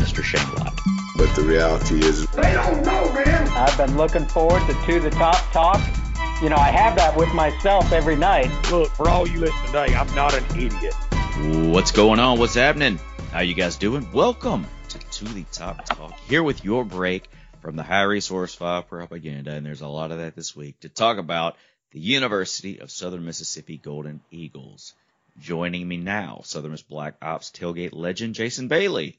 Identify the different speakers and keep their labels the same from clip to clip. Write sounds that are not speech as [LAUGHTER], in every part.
Speaker 1: Mr. Shane Lott.
Speaker 2: But the reality is,
Speaker 3: They don't know, man.
Speaker 4: I've been looking forward to To the Top Talk. You know, I have that with myself every night.
Speaker 5: Look, for all you listening today, I'm not an idiot.
Speaker 1: What's going on? What's happening? How you guys doing? Welcome to To the Top Talk. Here with your break from the High Resource 5 propaganda, and there's a lot of that this week, to talk about the University of Southern Mississippi Golden Eagles. Joining me now, Southern Miss Black Ops tailgate legend Jason Bailey.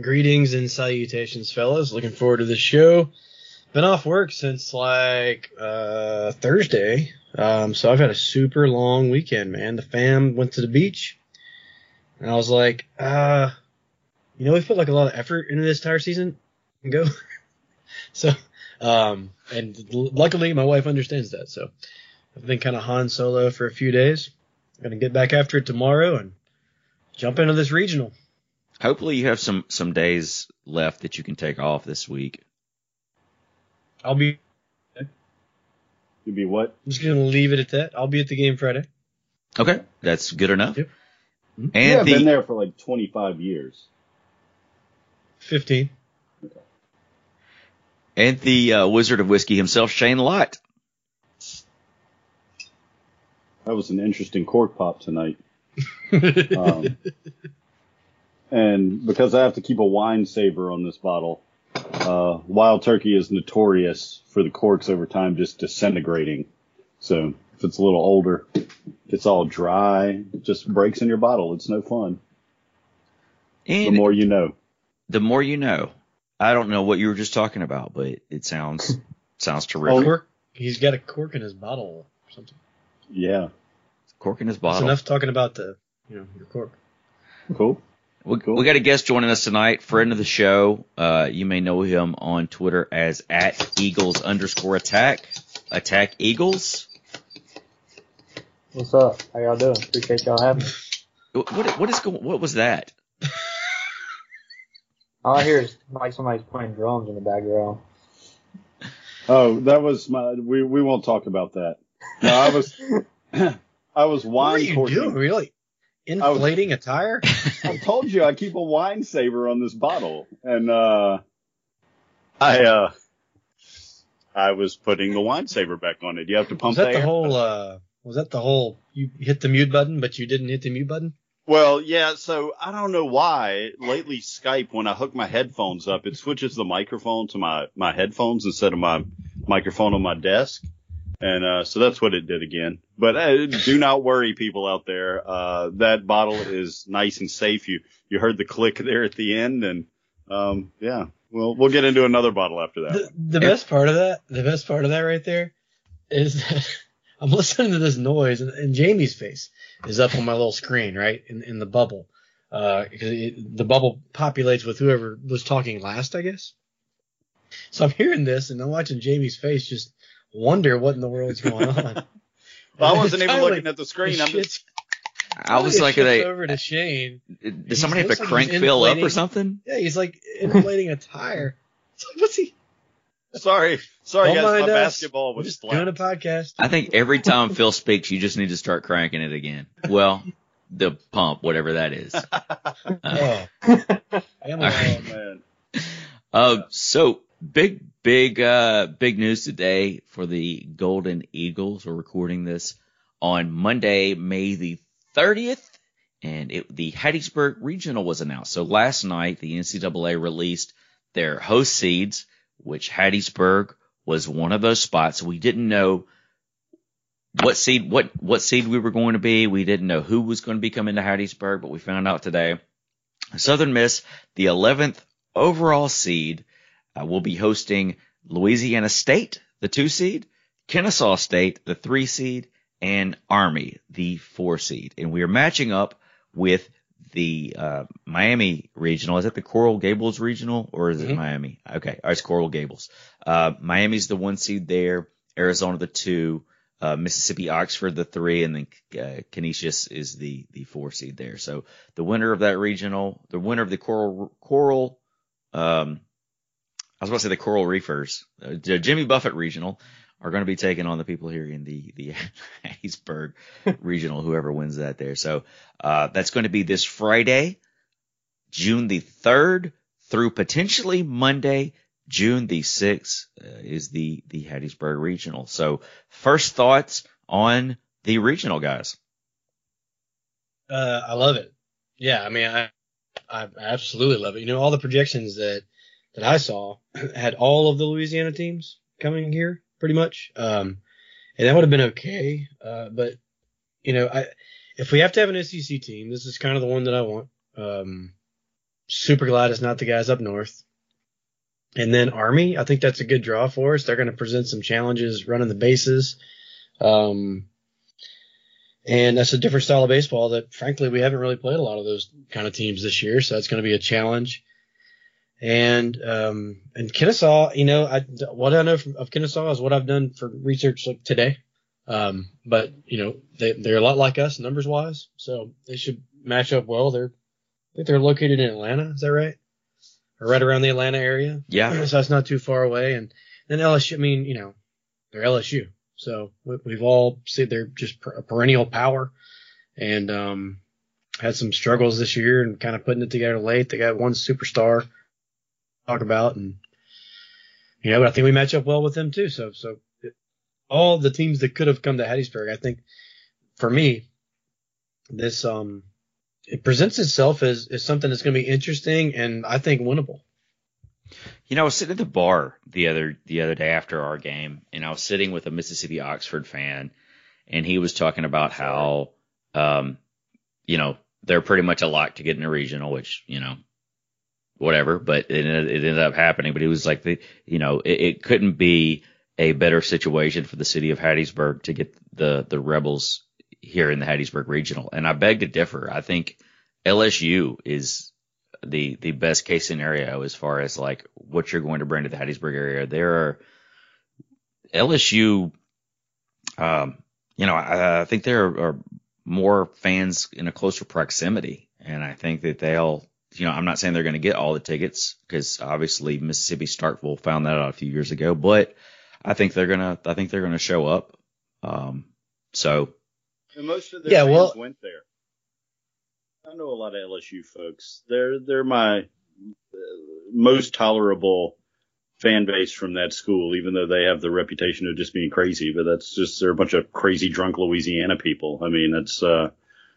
Speaker 6: Greetings and salutations, fellas. Looking forward to the show. Been off work since like uh, Thursday, um, so I've had a super long weekend, man. The fam went to the beach, and I was like, uh, you know, we put like a lot of effort into this entire season and go. [LAUGHS] so, um, and luckily my wife understands that. So I've been kind of Han Solo for a few days. Gonna get back after it tomorrow and jump into this regional.
Speaker 1: Hopefully you have some some days left that you can take off this week.
Speaker 6: I'll be.
Speaker 7: You'll be what?
Speaker 6: I'm just gonna leave it at that. I'll be at the game Friday.
Speaker 1: Okay, that's good enough.
Speaker 6: Yep.
Speaker 1: And
Speaker 7: yeah, I've
Speaker 1: the
Speaker 7: been there for like 25 years.
Speaker 6: Fifteen.
Speaker 1: and the uh, Wizard of Whiskey himself, Shane Lott.
Speaker 7: That was an interesting cork pop tonight. [LAUGHS] Um, and because I have to keep a wine saver on this bottle, uh, Wild Turkey is notorious for the corks over time just disintegrating. So if it's a little older, it's all dry, just breaks in your bottle. It's no fun. The more you know.
Speaker 1: the more you know. I don't know what you were just talking about, but it sounds [LAUGHS] sounds
Speaker 7: Oh,
Speaker 1: terrific.
Speaker 6: cork. He's got a cork in his bottle or something.
Speaker 7: Yeah.
Speaker 1: Cork in his
Speaker 6: That's
Speaker 1: bottle.
Speaker 6: enough talking about the, you know, your cork.
Speaker 7: Cool.
Speaker 1: We,
Speaker 7: Cool.
Speaker 1: we got a guest joining us tonight, friend of the show. Uh, you may know him on Twitter as at Eagles underscore attack. Attack Eagles.
Speaker 4: What's up? How y'all doing? Appreciate y'all having me.
Speaker 1: What what what is going? What was that?
Speaker 4: All I hear is like somebody's playing drums in the background.
Speaker 7: Oh, that was my. We we won't talk about that. No, I was. [LAUGHS] [CLEARS THROAT] I was wine.
Speaker 6: What are you doing? Really? Inflating a tire? [LAUGHS]
Speaker 7: I told you I keep a wine saver on this bottle, and uh, I uh, I was putting the wine saver back on it. You have to pump
Speaker 6: Was that the
Speaker 7: air.
Speaker 6: whole? uh Was that the whole? You hit the mute button, but you didn't hit the mute button.
Speaker 7: Well, yeah. So I don't know why lately Skype, when I hook my headphones up, it switches the microphone to my my headphones instead of my microphone on my desk. And uh, so that's what it did again. But uh, do not worry, people out there. Uh, that bottle is nice and safe. You you heard the click there at the end, and um, yeah, we'll we'll get into another bottle after that.
Speaker 6: The, the best part of that, the best part of that right there, is that [LAUGHS] I'm listening to this noise, and, and Jamie's face is up on my little screen, right in in the bubble, uh, because it, the bubble populates with whoever was talking last, I guess. So I'm hearing this, and I'm watching Jamie's face just wonder what in the world's going on. [LAUGHS]
Speaker 7: Well, I wasn't even
Speaker 6: Finally,
Speaker 7: looking at the screen. I'm just
Speaker 1: I was like,
Speaker 6: it
Speaker 1: they,
Speaker 6: over to Shane.
Speaker 1: did somebody have
Speaker 6: looks
Speaker 1: to
Speaker 6: like
Speaker 1: crank
Speaker 6: he's
Speaker 1: Phil up or something?
Speaker 6: Yeah, he's like inflating a tire. [LAUGHS] It's like, what's he?
Speaker 7: sorry, sorry
Speaker 6: Don't
Speaker 7: guys. My
Speaker 6: mind us.
Speaker 7: basketball was
Speaker 6: just
Speaker 7: flat.
Speaker 6: doing a podcast.
Speaker 1: I think every time Phil speaks, you just need to start cranking it again. Well, the pump, whatever that is. [LAUGHS] Uh,
Speaker 6: Oh. Family
Speaker 1: All right.
Speaker 6: Guy.
Speaker 7: Man.
Speaker 1: Uh, so big, big, uh, big news today for the Golden Eagles. We're recording this on Monday, May the 30th, and it, the Hattiesburg Regional was announced. So last night, the NCAA released their host seeds, which Hattiesburg was one of those spots. We didn't know what seed, what, what seed we were going to be. We didn't know who was going to be coming to Hattiesburg, but we found out today. Southern Miss, the 11th overall seed, uh, will be hosting Louisiana State, the two seed, Kennesaw State, the three seed, and Army, the four seed. And we are matching up with the uh, Miami regional. Is it the Coral Gables regional or is it
Speaker 6: Mhm.
Speaker 1: Miami? Okay, it's Coral Gables. Uh, Miami's the one seed there. Arizona the two. Uh, Mississippi Oxford the three, and then uh, Canisius is the the four seed there. So the winner of that regional, the winner of the Coral Coral, um, I was about to say the Coral Reefers, uh, Jimmy Buffett regional, are going to be taking on the people here in the the [LAUGHS] Hattiesburg regional, whoever wins that there. So uh, that's going to be this Friday, June the third through potentially Monday, June the sixth uh, is the the Hattiesburg regional. So first thoughts on the regional guys.
Speaker 6: Uh, I love it. Yeah, I mean, I, I absolutely love it. You know, all the projections that that I saw [CLEARS THROAT] had all of the Louisiana teams coming here, pretty much. Um, and that would have been okay. Uh, but you know, I if we have to have an SEC team, this is kind of the one that I want. Um, super glad it's not the guys up north. And then Army, I think that's a good draw for us. They're going to present some challenges running the bases. Um, and that's a different style of baseball that, frankly, we haven't really played a lot of those kind of teams this year. So that's going to be a challenge. And um, and Kennesaw, you know, I, what I know from, of Kennesaw is what I've done for research like today. Um, but you know, they they're a lot like us numbers wise, so they should match up well. They're I think they're located in Atlanta. Is that right? Or right around the Atlanta area.
Speaker 1: Yeah,
Speaker 6: so that's not too far away. And then LSU, I mean, you know, they're LSU. So we, we've all said they're just a perennial power and, um, had some struggles this year and kind of putting it together late. They got one superstar talk about and, you know, but I think we match up well with them too. So, so it, all the teams that could have come to Hattiesburg, I think for me, this, um, it presents itself as, as something that's going to be interesting and I think winnable.
Speaker 1: You know, I was sitting at the bar the other the other day after our game, and I was sitting with a Mississippi Oxford fan, and he was talking about how, um, you know, they're pretty much a lock to get in a regional, which you know, whatever. But it, it ended up happening. But it was like the, you know, it, it couldn't be a better situation for the city of Hattiesburg to get the the Rebels here in the Hattiesburg regional. And I beg to differ. I think LSU is the the best case scenario as far as like what you're going to bring to the Hattiesburg area. There are LSU, um, you know, I, I think there are, are more fans in a closer proximity, and I think that they'll, you know, I'm not saying they're going to get all the tickets because obviously Mississippi Starkville found that out a few years ago, but I think they're gonna, I think they're gonna show up. Um, so
Speaker 8: And most of their
Speaker 6: Yeah,
Speaker 8: fans
Speaker 6: well-
Speaker 8: went there. I know a lot of LSU folks. They're they're my uh, most tolerable fan base from that school, even though they have the reputation of just being crazy. But that's just they're a bunch of crazy drunk Louisiana people. I mean, that's uh,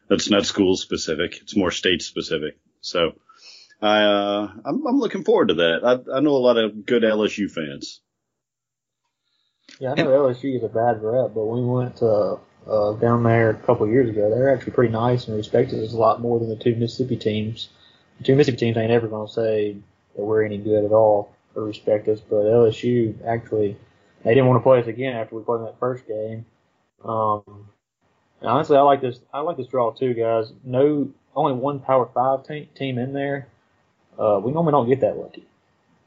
Speaker 8: that's not school specific. It's more state specific. So I uh, I'm, I'm looking forward to that. I, I know a lot of good LSU fans.
Speaker 4: Yeah, I know LSU is a bad rep, but we went to, uh, down there a couple years ago, they're actually pretty nice and respected us a lot more than the two Mississippi teams. The two Mississippi teams ain't ever to say that we're any good at all or respect us, but LSU actually, they didn't want to play us again after we played in that first game. Um, and honestly, I like this. I like this draw too, guys. No, only one Power Five te- team in there. Uh, we normally don't get that lucky.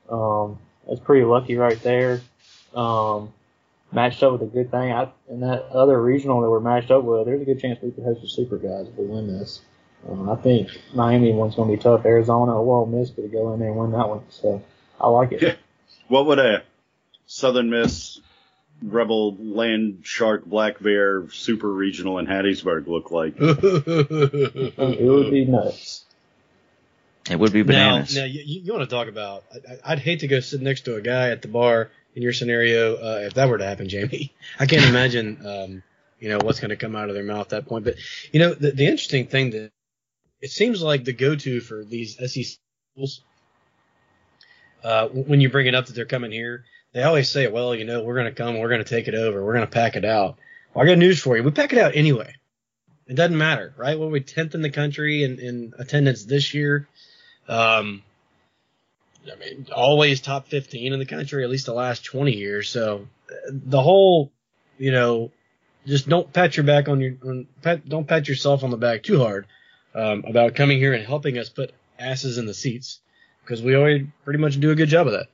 Speaker 4: Um, that's pretty lucky right there. Um, matched up with a good thing. I, in that other regional that we're matched up with, there's a good chance we could host the Super Guys if we win this. Um, I think Miami one's going to be tough. Arizona or Ole Miss could go in there and win that one. So I like it.
Speaker 8: Yeah. What would a Southern Miss Rebel Land Shark Black Bear Super Regional in Hattiesburg look like? [LAUGHS]
Speaker 4: it would be nuts.
Speaker 1: It would be bananas.
Speaker 6: Now, now you, you want to talk about? I, I'd hate to go sit next to a guy at the bar in your scenario uh, if that were to happen, Jamie. [LAUGHS] I can't imagine, um, you know, what's going to come out of their mouth at that point. But you know, the, the interesting thing that it seems like the go-to for these SEC schools, uh, when you bring it up that they're coming here, they always say, "Well, you know, we're going to come, we're going to take it over, we're going to pack it out." Well, I got news for you: we pack it out anyway. It doesn't matter, right? We're we tenth in the country in, in attendance this year. Um, I mean, always top 15 in the country, at least the last 20 years. So the whole, you know, just don't pat your back on your, on, pat, don't pat yourself on the back too hard. um, about coming here and helping us put asses in the seats because we always pretty much do a good job of that.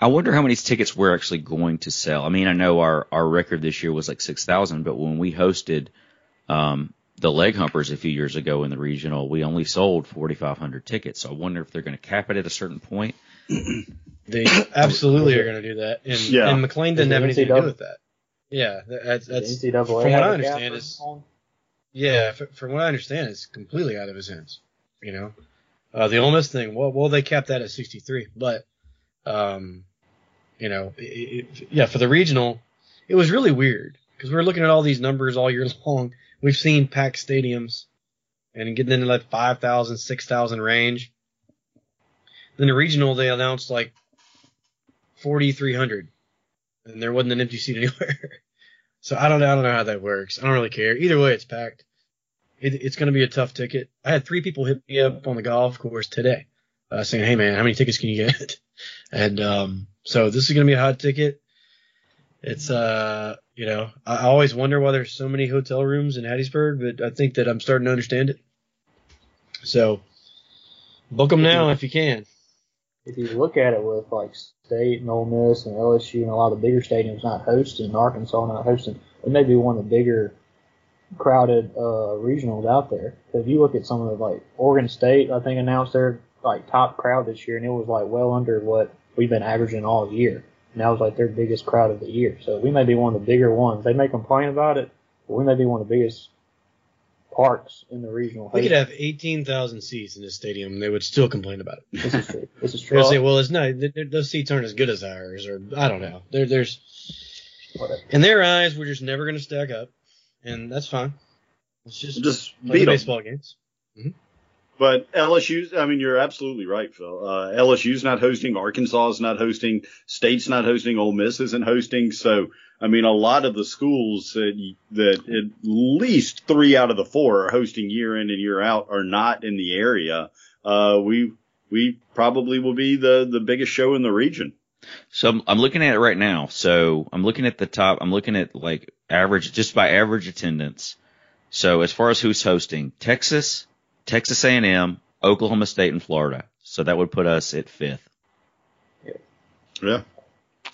Speaker 1: I wonder how many tickets we're actually going to sell. I mean, I know our, our record this year was like 6,000, but when we hosted um, the leg humpers a few years ago in the regional, we only sold 4,500 tickets. So I wonder if they're going to cap it at a certain point. [CLEARS THROAT]
Speaker 6: They absolutely are going to do that, and,
Speaker 8: Yeah.
Speaker 6: and McClain didn't have
Speaker 4: it
Speaker 6: anything to do with that. Yeah, that's, that's from what I understand is- yeah. From what I understand, it's completely out of his hands. You know, uh, the Ole Miss thing. Well, well, they capped that at 63, but um, you know, it, it, yeah, for the regional, it was really weird because we were looking at all these numbers all year [LAUGHS] long. We've seen packed stadiums and getting into like 5,000, 6,000 range. Then the regional, they announced like 4,300 and there wasn't an empty seat [LAUGHS] anywhere. so I don't know. I don't know how that works. I don't really care. Either way, it's packed. It, it's going to be a tough ticket. I had three people hit me up on the golf course today, uh, saying, "Hey man, how many tickets can you get?" [LAUGHS] and um, so this is going to be a hot ticket. It's uh, you know, I always wonder why there's so many hotel rooms in Hattiesburg, but I think that I'm starting to understand it. So book them now if you can.
Speaker 4: if you look at it with like State and Ole Miss and LSU and a lot of the bigger stadiums not hosting, Arkansas not hosting, it may be one of the bigger crowded uh, regionals out there. If you look at some of the like Oregon State, I think announced their like top crowd this year, and it was like well under what we've been averaging all year. And that was like their biggest crowd of the year. So we may be one of the bigger ones. They may complain about it, but we may be one of the biggest parks in the regional.
Speaker 6: We could
Speaker 4: host.
Speaker 6: have 18,000 seats in this stadium, and they would still complain about it.
Speaker 4: This is true. This is [LAUGHS] true.
Speaker 6: They'll say, "Well, it's not. th- th- Those seats aren't as good as ours," or I don't know. There, there's
Speaker 4: Whatever.
Speaker 6: in their eyes, we're just never going to stack up, and that's fine. It's just
Speaker 8: Just
Speaker 6: like
Speaker 8: beat 'em.
Speaker 6: baseball games. Mm-hmm.
Speaker 8: But LSU's, I mean, you're absolutely right, Phil. Uh, LSU's not hosting, Arkansas is not hosting, State's not hosting, Ole Miss isn't hosting. So, I mean, a lot of the schools that, that at least three out of the four are hosting year in and year out are not in the area. Uh, we, we probably will be the, the biggest show in the region.
Speaker 1: So I'm, I'm looking at it right now. So I'm looking at the top. I'm looking at like average, just by average attendance. So as far as who's hosting, Texas, Texas A&M, Oklahoma State, and Florida. So that would put us at fifth.
Speaker 8: Yeah.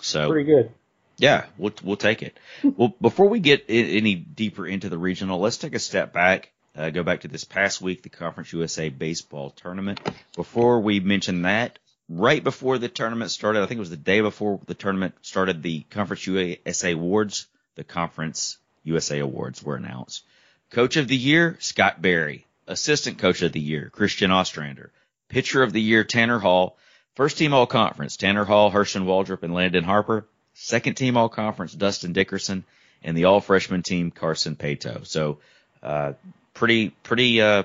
Speaker 1: So
Speaker 4: Pretty good.
Speaker 1: yeah, we'll we'll take it. [LAUGHS] well, before we get i- any deeper into the regional, let's take a step back. Uh, go back to this past week, the Conference USA baseball tournament. Before we mention that, right before the tournament started, I think it was the day before the tournament started, the Conference USA awards, the Conference USA awards were announced. Coach of the year, Scott Berry. Assistant coach of the year, Christian Ostrander. Pitcher of the year, Tanner Hall. First team all conference, Tanner Hall, Herschel Waldrop, and Landon Harper. Second team all conference, Dustin Dickerson. And the all freshman team, Carson Paetow. So, uh, pretty, pretty, uh,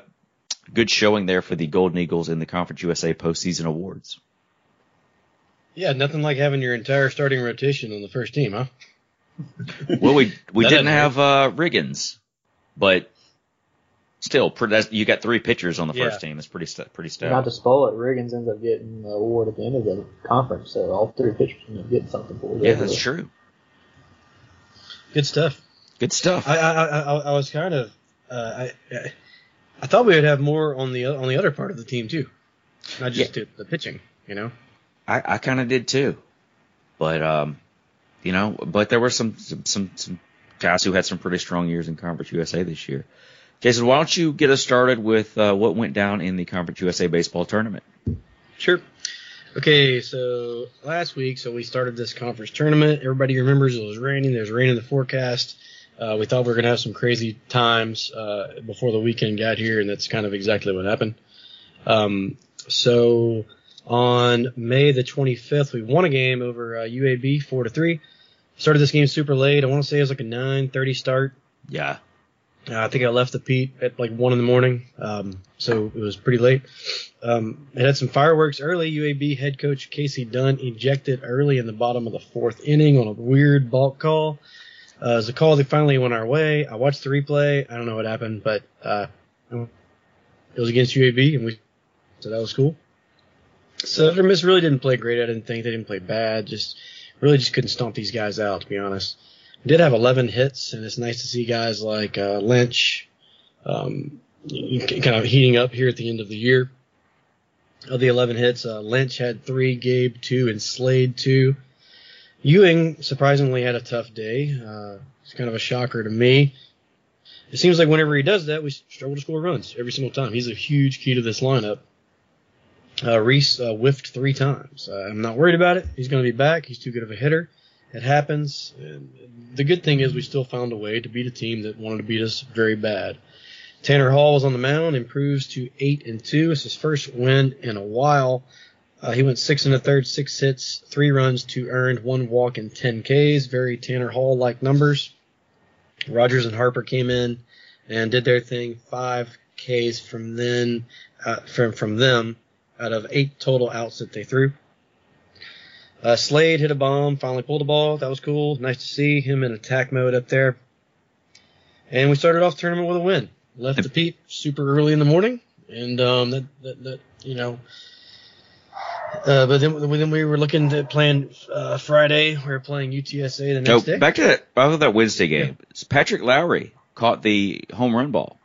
Speaker 1: good showing there for the Golden Eagles in the Conference USA postseason awards.
Speaker 6: Yeah, nothing like having your entire starting rotation on the first team, huh?
Speaker 1: Well, we, we didn't have, uh, Riggins, but still, you got three pitchers on the
Speaker 6: Yeah.
Speaker 1: first team. It's pretty, st- pretty
Speaker 4: Not to spoil it, Riggins ends up getting the award at the end of the conference, so all three pitchers end up getting something for it.
Speaker 1: Yeah, that's true.
Speaker 6: Good stuff.
Speaker 1: Good stuff.
Speaker 6: I I, I, I I was kind of uh, I I- I thought we would have more on the on the other part of the team too, not just the, the pitching. You know,
Speaker 1: I, I kind of did too, but um, you know, but there were some, some some some guys who had some pretty strong years in Conference USA this year. Jason, why don't you get us started with uh, what went down in the Conference USA baseball tournament?
Speaker 6: Sure. Okay, so last week, so we started this conference tournament. Everybody remembers it was raining. There's rain in the forecast. Uh, we thought we were going to have some crazy times uh, before the weekend got here, and that's kind of exactly what happened. Um, so on May the 25th, we won a game over uh, UAB four to three. Started this game super late. I want to say it was like a 9:30 start.
Speaker 1: Yeah,
Speaker 6: I think I left the Pete at like one in the morning, um, so it was pretty late. Um, it had some fireworks early. UAB head coach Casey Dunn ejected early in the bottom of the fourth inning on a weird balk call. Uh, it was a call that finally went our way. I watched the replay. I don't know what happened, but uh, it was against UAB, and we so that was cool. So Southern Miss really didn't play great. I didn't think they didn't play bad. Just really just couldn't stomp these guys out, to be honest did have 11 hits, and it's nice to see guys like uh, Lynch, um, kind of heating up here at the end of the year. Of the 11 hits, uh, Lynch had three, Gabe two, and Slade two. Ewing surprisingly had a tough day. Uh, it's kind of a shocker to me. It seems like whenever he does that, we struggle to score runs every single time. He's a huge key to this lineup. Uh, Reese uh, whiffed three times. Uh, I'm not worried about it. He's going to be back. He's too good of a hitter. It happens. And the good thing is we still found a way to beat a team that wanted to beat us very bad. Tanner Hall was on the mound, improves to eight and two. It's his first win in a while. Uh, he went six and a third, six hits, three runs, two earned, one walk, and 10 Ks. Very Tanner Hall like numbers. Rogers and Harper came in and did their thing. Five Ks from then, uh, from from them out of eight total outs that they threw. Uh, Slade hit a bomb, finally pulled the ball. That was cool. Nice to see him in attack mode up there. And we started off the tournament with a win. Left the Pete super early in the morning, and um, that, that, that you know. Uh, but then, then we were looking at playing uh, Friday. We were playing UTSA the next
Speaker 1: No,
Speaker 6: day.
Speaker 1: back to that, back to that Wednesday game. Patrick Lowry caught the home run ball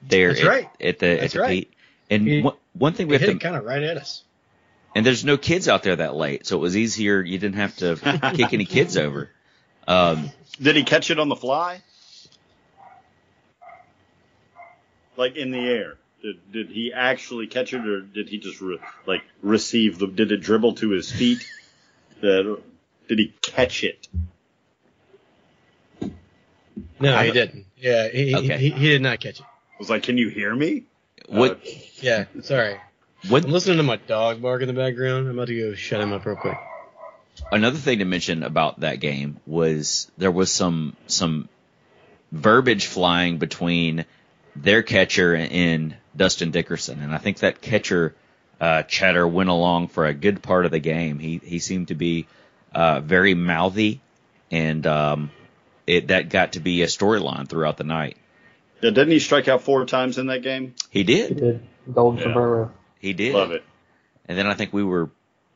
Speaker 1: there
Speaker 6: That's
Speaker 1: at,
Speaker 6: right.
Speaker 1: at the
Speaker 6: That's
Speaker 1: at the
Speaker 6: right.
Speaker 1: Pete. And
Speaker 6: He-
Speaker 1: one, one thing we
Speaker 6: we
Speaker 1: have
Speaker 6: hit
Speaker 1: to
Speaker 6: kind of right at us.
Speaker 1: And there's no kids out there that late, so it was easier. You didn't have to kick any kids over. Um,
Speaker 7: Did he catch it on the fly? Like in the air? Did, did he actually catch it, or did he just re, like receive the? Did it dribble to his feet? That did he catch it?
Speaker 6: No,
Speaker 1: I
Speaker 6: he didn't. Yeah, he,
Speaker 1: Okay.
Speaker 6: he, he did not catch it.
Speaker 7: I was like, can you hear me?
Speaker 1: what
Speaker 7: Uh,
Speaker 6: Yeah, sorry.
Speaker 1: What
Speaker 6: I'm listening to my dog bark in the background. I'm about to go shut him up real quick.
Speaker 1: another thing to mention about that game was there was some some verbiage flying between their catcher and Dustin Dickerson, and I think that catcher uh, chatter went along for a good part of the game. He he seemed to be uh, very mouthy, and um, it that got to be a storyline throughout the night.
Speaker 7: yeah, didn't he strike out four times in that game?
Speaker 1: He
Speaker 4: He
Speaker 1: did,
Speaker 4: did golden
Speaker 7: Yeah.
Speaker 4: sombrero.
Speaker 1: He did.
Speaker 7: Love it.
Speaker 1: And then I think we were,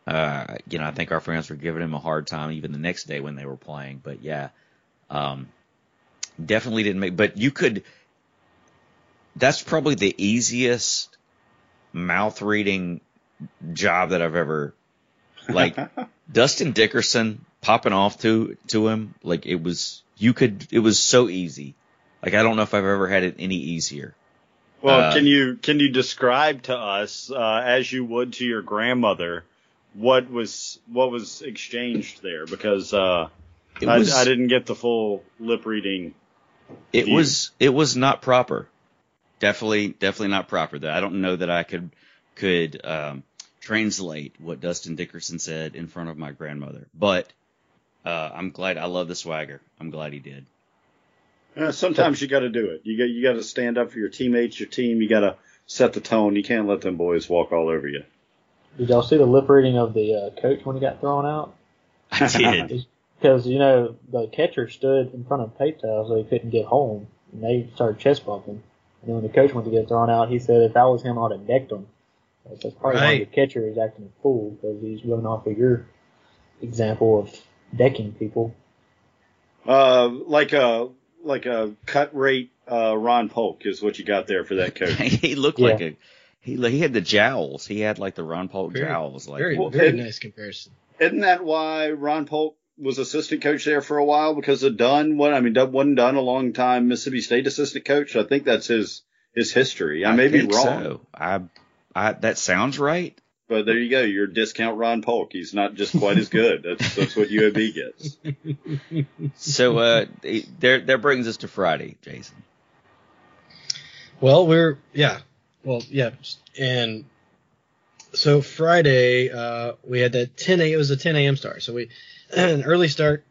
Speaker 1: uh, you know, I think our friends were giving him a hard time even the next day when they were playing. But yeah, um, definitely didn't make. But you could. That's probably the easiest mouth reading job that I've ever. Like [LAUGHS] Dustin Dickerson popping off to to him, like it was. You could. It was so easy. Like I don't know if I've ever had it any easier.
Speaker 7: Well,
Speaker 1: Uh,
Speaker 7: can you can you describe to us uh, as you would to your grandmother what was what was exchanged there? Because uh, I,
Speaker 1: was.
Speaker 7: I didn't get the full lip reading.
Speaker 1: It
Speaker 7: view.
Speaker 1: was it was not proper. Definitely definitely not proper. That I don't know that I could could um, translate what Dustin Dickerson said in front of my grandmother. But uh, I'm glad. I love the swagger. I'm glad he did.
Speaker 7: Uh, sometimes you got to do it. You got you got to stand up for your teammates, your team. You got to set the tone. You can't let them boys walk all over you.
Speaker 4: Did y'all see the lip reading of the uh, coach when he got thrown out?
Speaker 1: I did. [LAUGHS]
Speaker 4: Because you know the catcher stood in front of Paytel so he couldn't get home, and they started chest bumping. And then when the coach went to get thrown out, he said if that was him, I'd have decked him. So that's probably why the catcher is acting a fool because he's going off of your example of decking people.
Speaker 7: Uh, like a like a cut rate uh, Ron Polk is what you got there for that coach. [LAUGHS]
Speaker 1: he looked
Speaker 4: Yeah.
Speaker 1: like a he he had the jowls. He had like the Ron Polk
Speaker 6: Very-
Speaker 1: jowls. Like
Speaker 6: Very,
Speaker 7: Well,
Speaker 6: very
Speaker 7: it-
Speaker 6: nice comparison.
Speaker 7: Isn't that why Ron Polk was assistant coach there for a while because of Dunn? What I mean, Dunn wasn't Dunn a long time Mississippi State assistant coach. I think that's his his history. I, may be wrong,
Speaker 1: So I I that sounds right.
Speaker 7: But there you go. Your discount Ron Polk. He's not just quite as good. That's that's what UAB gets.
Speaker 1: So uh, there that brings us to Friday, Jason.
Speaker 6: Well, we're yeah, well yeah, and so Friday uh, we had that 10 a. It was a 10 a.m. start, so we [CLEARS THROAT] an early start.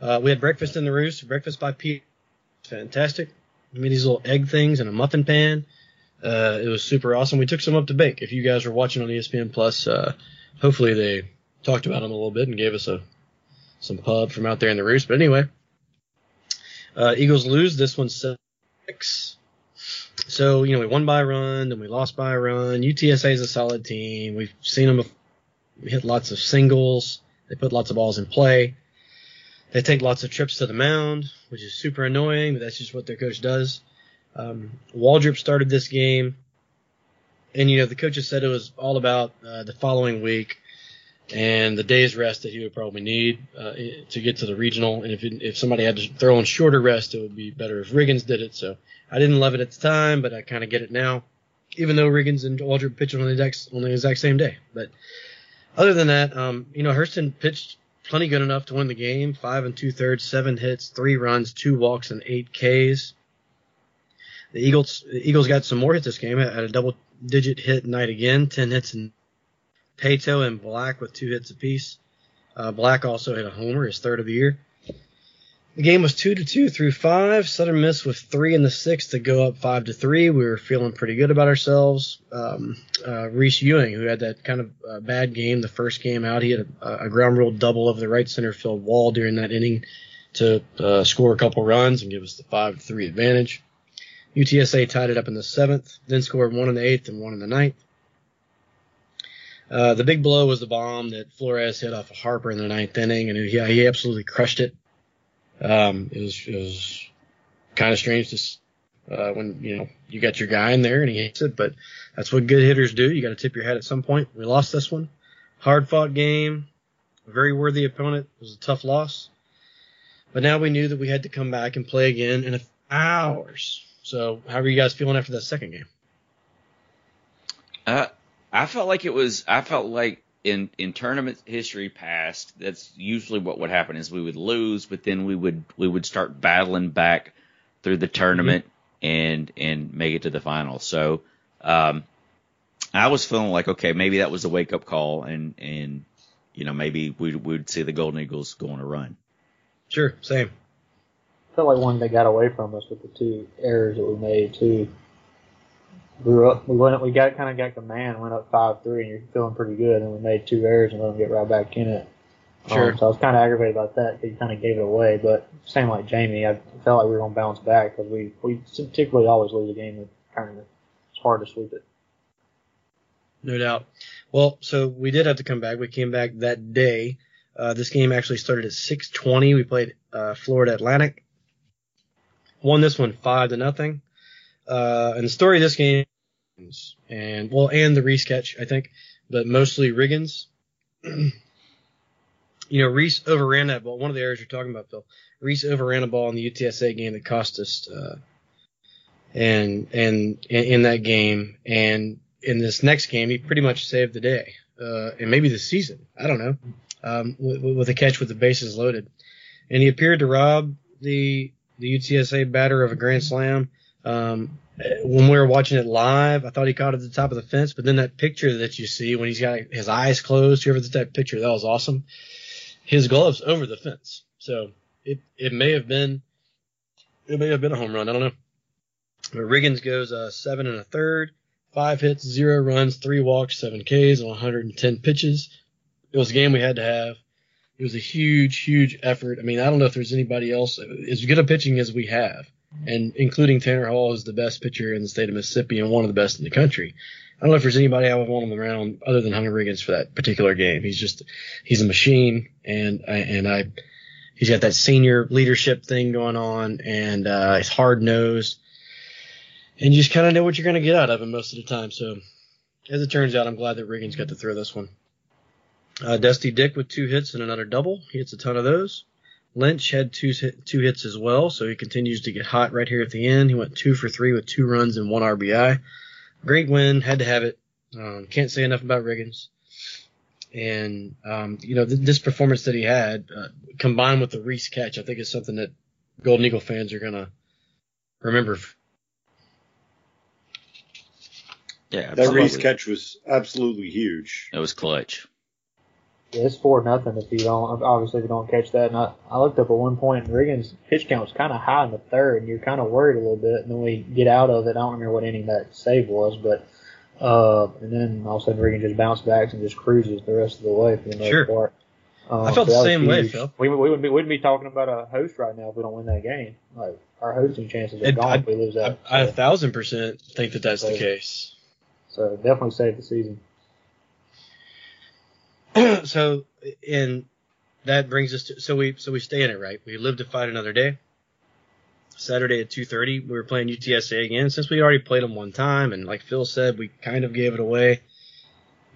Speaker 6: Uh, we had breakfast in the roost, breakfast by Pete, fantastic. We made these little egg things in a muffin pan. Uh, it was super awesome. We took some up to bake. If you guys were watching on ESPN Plus, uh, hopefully they talked about them a little bit and gave us a some pub from out there in the roost. But anyway, uh, Eagles lose this one six. So, you know, we won by a run, then we lost by a run. UTSA is a solid team. We've seen them. We hit lots of singles. They put lots of balls in play. They take lots of trips to the mound, which is super annoying, but that's just what their coach does. Um, Waldrop started this game, and you know the coaches said it was all about uh, the following week and the day's rest that he would probably need uh, to get to the regional. And if it, if somebody had to throw in shorter rest, it would be better if Riggins did it. So I didn't love it at the time, but I kind of get it now. Even though Riggins and Waldrop pitched on the exact on the exact same day, but other than that, um, you know, Hurston pitched plenty good enough to win the game. Five and two thirds, seven hits, three runs, two walks, and eight Ks. The Eagles the Eagles got some more hits this game. at a double digit hit night again, ten hits and Paetow and Black with two hits apiece. Uh, Black also hit a homer, his third of the year. The game was two to two through five. Southern Miss with three in the sixth to go up five to three. We were feeling pretty good about ourselves. Um, uh, Reese Ewing, who had that kind of uh, bad game the first game out, he had a, a, ground rule double over the right center field wall during that inning to uh, score a couple runs and give us the five to three advantage. UTSA tied it up in the seventh, then scored one in the eighth and one in the ninth. Uh, the big blow was the bomb that Flores hit off of Harper in the ninth inning, and he, he absolutely crushed it. Um, it was, was kind of strange to uh, when you know you got your guy in there and he hits it, but that's what good hitters do. You got to tip your hat at some point. We lost this one, hard fought game, very worthy opponent. It was a tough loss, but now we knew that we had to come back and play again in hours. So, how are you guys feeling after that second game?
Speaker 1: Uh, I felt like it was. I felt like in in tournament history past, that's usually what would happen is we would lose, but then we would we would start battling back through the tournament mm-hmm. and and make it to the final. So um, I was feeling like okay, maybe that was a wake up call, and and you know maybe we would see the Golden Eagles go on a run.
Speaker 6: Sure, same.
Speaker 4: I felt like one that got away from us with the two errors that we made too we were up, we went, we got kind of got the man, went up five three, and you're feeling pretty good. And we made two errors and let them get right back in it.
Speaker 6: Sure.
Speaker 4: Um, so I was kind of aggravated about that. He kind of gave it away, but same like Jamie, I felt like we were gonna bounce back because we we typically always lose a game kind of it's hard to sweep it.
Speaker 6: No doubt. Well, so we did have to come back. We came back that day. Uh, this game actually started at 6:20. We played uh, Florida Atlantic. Won this one five to nothing. Uh, and the story of this game and well, and the resketch, I think, but mostly Riggins. [CLEARS THROAT] you know, Reese overran that ball. One of the areas you're talking about, Phil. Reese overran a ball in the UTSA game that cost us, uh, and and in that game, and in this next game, he pretty much saved the day, uh, and maybe the season. I don't know, um, with, with a catch with the bases loaded, and he appeared to rob the the UTSA batter of a grand slam. Um, when we were watching it live, I thought he caught it at the top of the fence, but then that picture that you see when he's got his eyes closed, whoever did that picture, that was awesome. His gloves over the fence. So it, it may have been, it may have been a home run. I don't know. But Riggins goes, uh, seven and a third, five hits, zero runs, three walks, seven Ks on 110 pitches. It was a game we had to have. It was a huge, huge effort. I mean, I don't know if there's anybody else as good a pitching as we have and including Tanner Hall is the best pitcher in the state of Mississippi and one of the best in the country. I don't know if there's anybody I would want him around other than Hunter Riggins for that particular game. He's just he's a machine, and I, and I he's got that senior leadership thing going on, and uh, he's hard nosed, and you just kind of know what you're going to get out of him most of the time. So as it turns out, I'm glad that Riggins got to throw this one. Uh, Dusty Dick with two hits and another double. He hits a ton of those. Lynch had two two hits as well, so he continues to get hot right here at the end. He went two for three with two runs and one RBI. Great win, had to have it. Um, can't say enough about Riggins. And um, you know th- this performance that he had, uh, combined with the Reese catch, I think is something that Golden Eagle fans are gonna remember.
Speaker 1: Yeah, absolutely.
Speaker 7: that Reese catch was absolutely huge.
Speaker 1: It was clutch.
Speaker 4: It's four nothing if you don't obviously if you don't catch that. And I, I looked up at one point and Riggins' pitch count was kind of high in the third, and you're kind of worried a little bit. And then we get out of it. I don't remember what inning that save was, but uh, and then all of a sudden Riggins just bounced back and just cruises the rest of the way for the most
Speaker 6: sure.
Speaker 4: part.
Speaker 6: Um, I felt so the same way, Phil.
Speaker 4: We, we wouldn't be we wouldn't be talking about a host right now if we don't win that game. Like our hosting chances are it, gone
Speaker 6: I,
Speaker 4: if we lose that.
Speaker 6: I, I, a thousand percent think that that's so, the case.
Speaker 4: So definitely save the season. [CLEARS THROAT]
Speaker 6: so and that brings us to so we so we stay in it right we live to fight another day Saturday at 2:30. We were playing UTSA again. Since we already played them one time, and like Phil said, we kind of gave it away,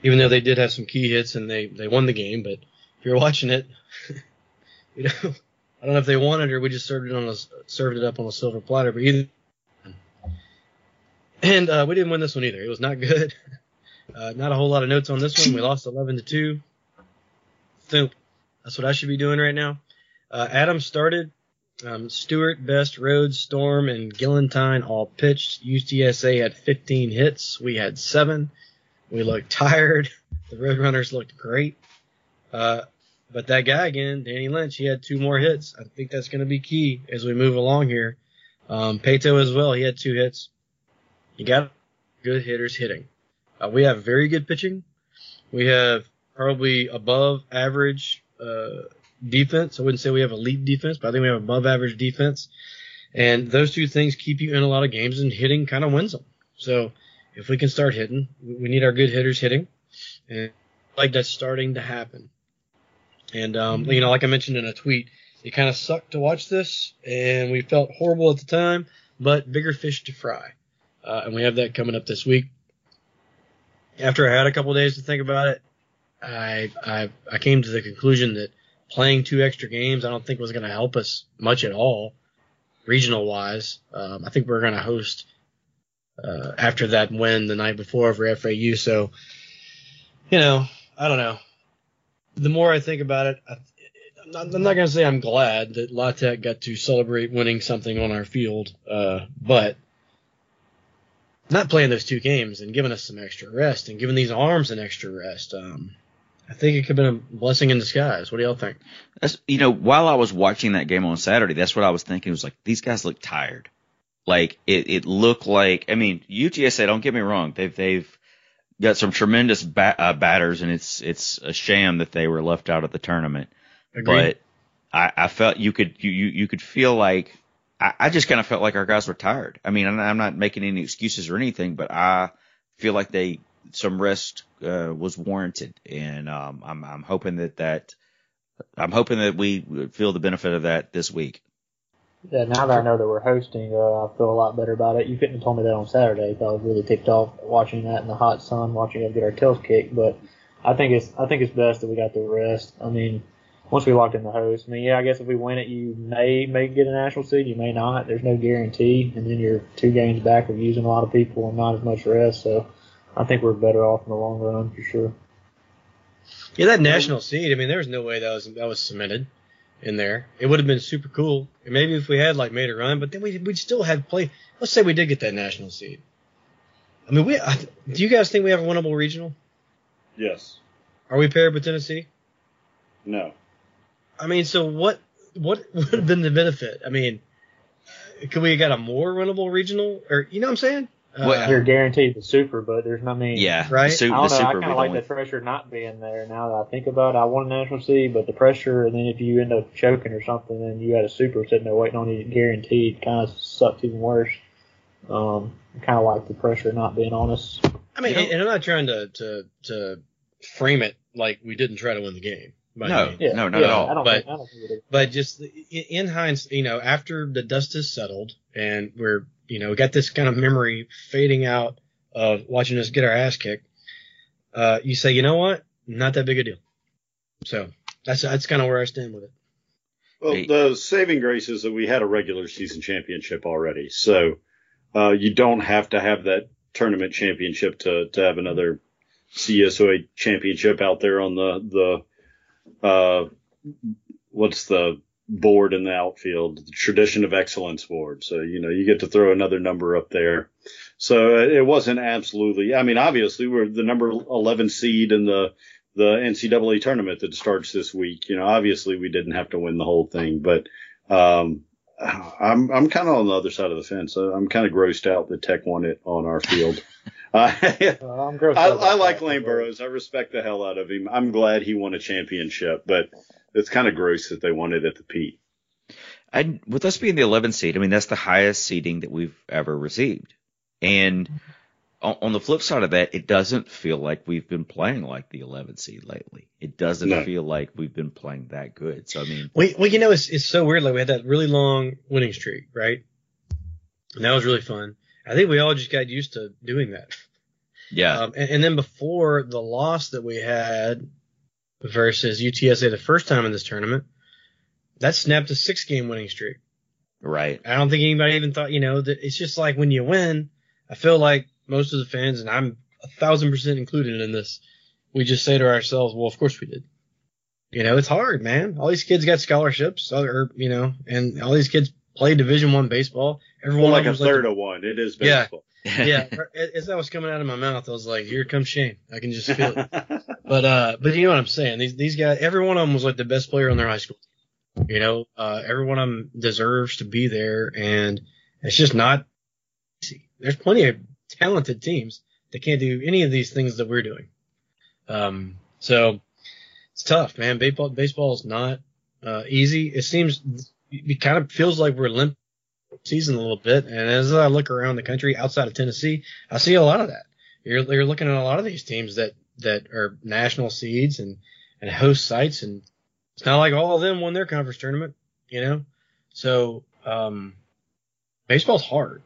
Speaker 6: even though they did have some key hits and they they won the game. But if you're watching it, [LAUGHS] you know, I don't know if they won it or we just served it on a served it up on a silver platter. But either, and uh, we didn't win this one either. It was not good. [LAUGHS] Uh, not a whole lot of notes on this one. We lost 11 to two. So that's what I should be doing right now. Uh, Adam started. Um, Stuart, Best, Rhodes, Storm, and Gillentine all pitched. UTSA had 15 hits. We had seven. We looked [LAUGHS] tired. The Roadrunners looked great. Uh, but that guy again, Danny Lynch, he had two more hits. I think that's going to be key as we move along here. Um, as well, he had two hits. You got good hitters hitting. Uh, we have very good pitching. We have probably above average uh, defense. I wouldn't say we have elite defense, but I think we have above average defense. And those two things keep you in a lot of games, and hitting kind of wins them. So if we can start hitting, we need our good hitters hitting, and like that's starting to happen. And um, you know, like I mentioned in a tweet, it kind of sucked to watch this, and we felt horrible at the time, but bigger fish to fry. Uh, and we have that coming up this week. After I had a couple days to think about it, I, I I came to the conclusion that playing two extra games I don't think was going to help us much at all, regional wise. Um, I think we're going to host uh, after that win the night before for FAU. So, you know, I don't know. The more I think about it, I, I'm not, not going to say I'm glad that La Tech got to celebrate winning something on our field, uh, but not playing those two games and giving us some extra rest and giving these arms an extra rest. Um, I think it could have been a blessing in disguise. What do y'all think?
Speaker 1: That's, you know, while I was watching that game on Saturday, that's what I was thinking. It was like, these guys look tired. Like, it, it looked like, I mean, UTSA, don't get me wrong, they've, they've got some tremendous bat, uh, batters and it's, it's a sham that they were left out of the tournament.
Speaker 6: Agreed.
Speaker 1: But I, I felt you could, you, you, you could feel like, I, I just kind of felt like our guys were tired. I mean, I'm, not making any excuses or anything, but I feel like they, some rest uh, was warranted, and um, I'm I'm hoping that that I'm hoping that we feel the benefit of that this week.
Speaker 4: Yeah, now that I know that we're hosting, uh, I feel a lot better about it. You couldn't have told me that on Saturday. I was really ticked off watching that in the hot sun, watching us get our tails kicked. But I think it's I think it's best that we got the rest. I mean, once we locked in the host, I mean, yeah, I guess if we win it, you may may get a national seed, you may not. There's no guarantee, and then you're two games back of using a lot of people and not as much rest. So I think we're better off in the long run for sure.
Speaker 6: Yeah, that national seed. I mean, there was no way that was that was cemented in there. It would have been super cool. And maybe if we had like made a run, but then we we'd still have play. Let's say we did get that national seed. I mean, we. I, do you guys think we have a winnable regional?
Speaker 7: Yes.
Speaker 6: Are we paired with Tennessee?
Speaker 7: No.
Speaker 6: I mean, so what? What [LAUGHS] would have been the benefit? I mean, could we have got a more winnable regional, or you know what I'm saying?
Speaker 1: Well,
Speaker 4: You're guaranteed the super, but there's not many.
Speaker 1: yeah,
Speaker 6: Right?
Speaker 1: The, su-
Speaker 4: I
Speaker 1: the
Speaker 4: don't know. I kind of like the pressure not being there. Now that I think about it, I want a national seed, but the pressure, and then if you end up choking or something, and you had a super sitting there waiting on you, guaranteed, kind of sucks even worse. Um, I kind of like the pressure not being on us.
Speaker 6: I mean,
Speaker 4: You know?
Speaker 6: and I'm not trying to to to frame it like we didn't try to win the game. By
Speaker 1: No.
Speaker 4: Yeah,
Speaker 1: No, not
Speaker 4: yeah,
Speaker 1: at all.
Speaker 6: But-
Speaker 4: think, I don't think it is.
Speaker 6: but just in in hindsight, you know, after the dust has settled and we're, you know, we got this kind of memory fading out of watching us get our ass kicked, uh, you say, you know what, not that big a deal. So that's that's kind of where I stand with it.
Speaker 7: Well,
Speaker 1: Hey.
Speaker 7: the saving grace is that we had a regular season championship already, so uh, you don't have to have that tournament championship to to have another C-USA championship out there on the the uh, what's the board in the outfield, the tradition of excellence board. So you know you get to throw another number up there. So it wasn't absolutely. I mean, obviously we're the number 11 seed in the the NCAA tournament that starts this week. You know, obviously we didn't have to win the whole thing, but um, I'm I'm kind of on the other side of the fence. I'm kind of grossed out that Tech won it on our field. [LAUGHS] I,
Speaker 4: Uh, I'm grossed
Speaker 7: I,
Speaker 4: out
Speaker 7: I like
Speaker 4: that.
Speaker 7: Lane Burroughs. I respect the hell out of him. I'm glad he won a championship, but it's kind of gross that they won it at the Pete.
Speaker 1: And with us being the 11th seed, I mean that's the highest seeding that we've ever received. And on, on the flip side of that, it doesn't feel like we've been playing like the 11th seed lately. It doesn't
Speaker 7: No.
Speaker 1: feel like we've been playing that good. So I mean,
Speaker 6: We, well, you know, it's, it's so weird. Like we had that really long winning streak, right? And that was really fun. I think we all just got used to doing that.
Speaker 1: yeah,
Speaker 6: Um, and, and then before the loss that we had versus UTSA the first time in this tournament, that snapped a six game winning streak.
Speaker 1: right.
Speaker 6: I don't think anybody even thought, you know, that it's just like when you win, I feel like most of the fans, and I'm a thousand percent included in this, we just say to ourselves, well, of course we did. You know, it's hard, man. All these kids got scholarships, or, you know, and all these kids play Division One baseball. Everyone
Speaker 7: Well, like a
Speaker 6: was
Speaker 7: third
Speaker 6: the-
Speaker 7: of one. It is
Speaker 6: Yeah.
Speaker 7: baseball. [LAUGHS]
Speaker 6: yeah, yeah. as that was coming out of my mouth, I was like, "Here comes Shane." I can just feel it. [LAUGHS] But uh, but you know what I'm saying? These these guys, every one of them was like the best player on their high school. team. You know, uh, every one of them deserves to be there, and it's just not easy. There's plenty of talented teams that can't do any of these things that we're doing. Um, so it's tough, man. Baseball baseball is not uh, easy. It seems it kind of feels like we're limp season a little bit. And as I look around the country outside of Tennessee, I see a lot of that. You're, you're looking at a lot of these teams that, that are national seeds and, and host sites. And it's not like all of them won their conference tournament, you know? So, um, baseball's hard.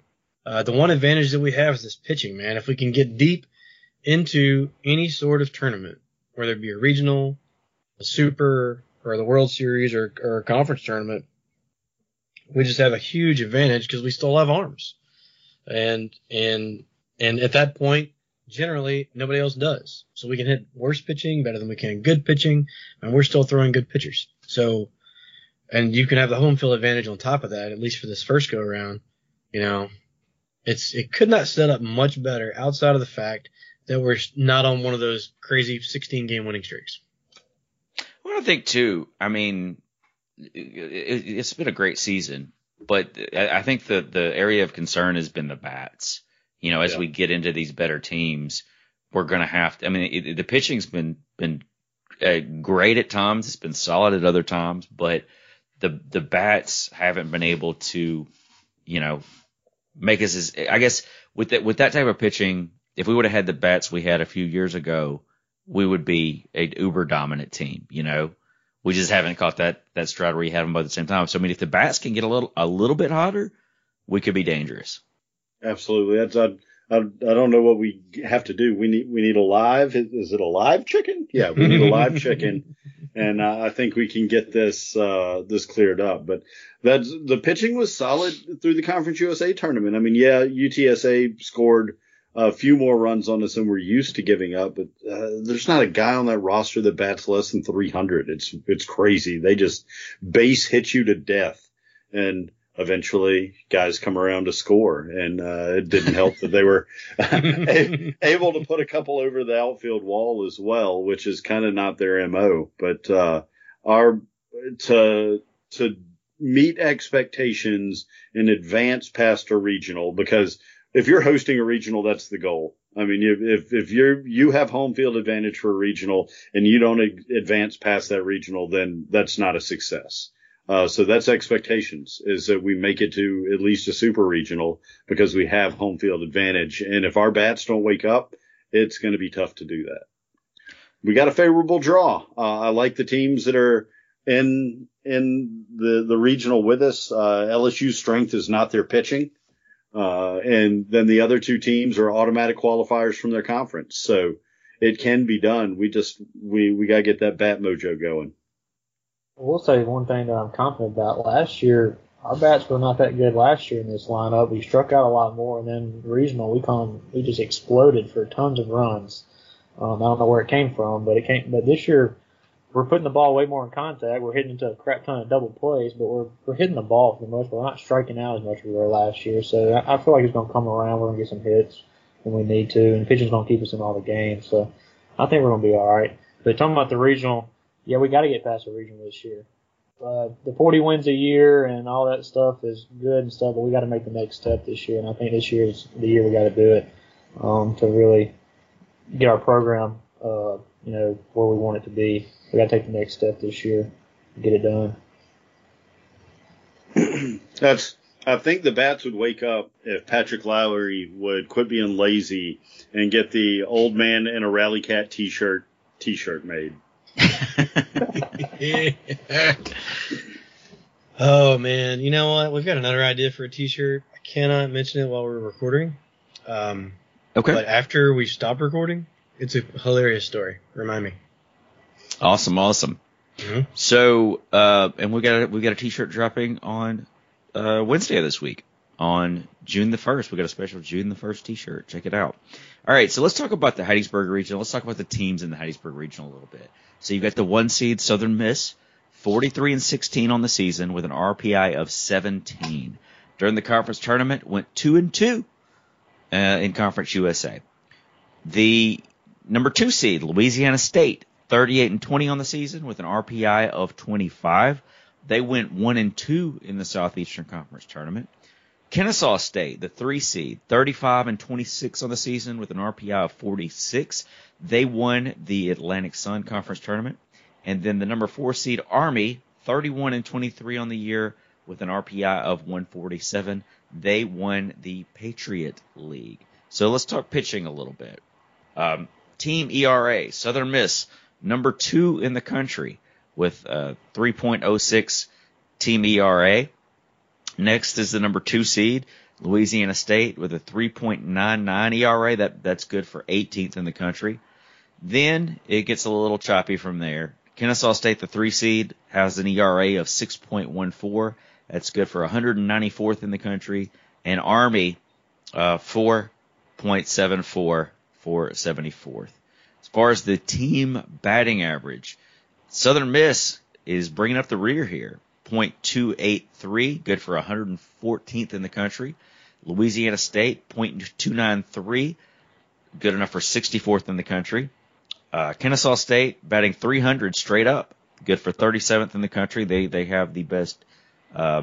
Speaker 6: Uh, the one advantage that we have is this pitching, man. If we can get deep into any sort of tournament, whether it be a regional, a super, or the World Series or, or a conference tournament, we just have a huge advantage because we still have arms. And, and, and at that point, generally nobody else does. So we can hit worse pitching better than we can good pitching and we're still throwing good pitchers. So, and you can have the home field advantage on top of that, at least for this first go around, you know, it's, it could not set up much better outside of the fact that we're not on one of those crazy 16 game winning streaks.
Speaker 1: Well, I think too. I mean, it, it's been a great season, but I I think the the area of concern has been the bats. You know, as
Speaker 7: Yeah.
Speaker 1: we get into these better teams, we're gonna have to. I mean, it, the pitching's been been uh, great at times. It's been solid at other times, but the the bats haven't been able to, you know, make us as. I guess with that with that type of pitching, if we would have had the bats we had a few years ago, we would be a uber dominant team. You know, we just haven't caught that that stride where you had them both at the same time. So I mean, if the bats can get a little a little bit hotter, we could be dangerous.
Speaker 7: Absolutely. That's I, I I don't know what we have to do. We need we need a live. Is it a live chicken? Yeah, we need a live [LAUGHS] chicken, and uh, I think we can get this uh, this cleared up. But that's the pitching was solid through the Conference USA tournament. I mean, yeah, UTSA scored a few more runs on us than we're used to giving up, but uh, there's not a guy on that roster that bats less than 300. It's it's crazy. They just base hit you to death, and eventually guys come around to score and uh, it didn't help that they were [LAUGHS] able to put a couple over the outfield wall as well which is kind of not their mo but uh, our to to meet expectations in advance past a regional because if you're hosting a regional that's the goal I mean, if if, you you have home field advantage for a regional and you don't advance past that regional, then that's not a success. Uh, so that's expectations is that we make it to at least a super regional because we have home field advantage. And if our bats don't wake up, it's going to be tough to do that. We got a favorable draw. Uh, I like the teams that are in, in the, the regional with us. Uh, LSU's strength is not their pitching. Uh, and then the other two teams are automatic qualifiers from their conference. So it can be done. We just, we, we got to get that bat mojo going.
Speaker 4: We'll say one thing that I'm confident about. Last year, our bats were not that good last year in this lineup. We struck out a lot more, and then regional, we come, we just exploded for tons of runs. Um, I don't know where it came from, but it came. But this year, we're putting the ball way more in contact. We're hitting into a crap ton of double plays, but we're we're hitting the ball for the most. part. We're not striking out as much as we were last year. So I, I feel like it's going to come around. We're going to get some hits when we need to, and pitching's going to keep us in all the games. So I think we're going to be all right. But talking about the regional, yeah, we got to get past the regional this year. Uh, the 40 wins a year and all that stuff is good and stuff, but we got to make the next step this year. And I think this year is the year we got to do it um, to really get our program, uh, you know, where we want it to be. We got to take the next step this year, get it done. [CLEARS THROAT]
Speaker 7: that's I think the bats would wake up if Patrick Lowry would quit being lazy and get the old man in a rally cat t-shirt t-shirt made. [LAUGHS]
Speaker 6: oh man, you know what? We've got another idea for a T-shirt. I cannot mention it while we're recording. Um,
Speaker 1: Okay.
Speaker 6: but after we stop recording, it's a hilarious story. Remind me.
Speaker 1: Awesome, awesome.
Speaker 6: Mhm.
Speaker 1: So, uh, and we got a, we got a T-shirt dropping on uh, Wednesday of this week on June the first. We got a special June the first T-shirt. Check it out. All right, so let's talk about the Hattiesburg Regional. Let's talk about the teams in the Hattiesburg Regional a little bit. So you've got the one seed Southern Miss, 43 and 16 on the season with an RPI of 17. During the conference tournament, went two and two uh, in Conference USA. The number two seed, Louisiana State, 38 and 20 on the season with an RPI of 25. They went one and two in the Southeastern Conference tournament. Kennesaw State, the three seed, 35 and 26 on the season with an RPI of 46. They won the Atlantic Sun Conference tournament. And then the number four seed Army, 31 and 23 on the year with an RPI of 147. They won the Patriot League. So let's talk pitching a little bit. Um, team ERA, Southern Miss, number two in the country with a 3.06 team ERA. Next is the number two seed, Louisiana State, with a 3.99 ERA. That that's good for 18th in the country. Then it gets a little choppy from there. Kennesaw State, the three seed, has an ERA of 6.14. That's good for 194th in the country. And Army, uh, 4.74 for 74th. As far as the team batting average, Southern Miss is bringing up the rear here. 0.283, good for 114th in the country. Louisiana State, 0.293, good enough for 64th in the country. Uh, Kennesaw State batting 300 straight up, good for 37th in the country. They they have the best uh,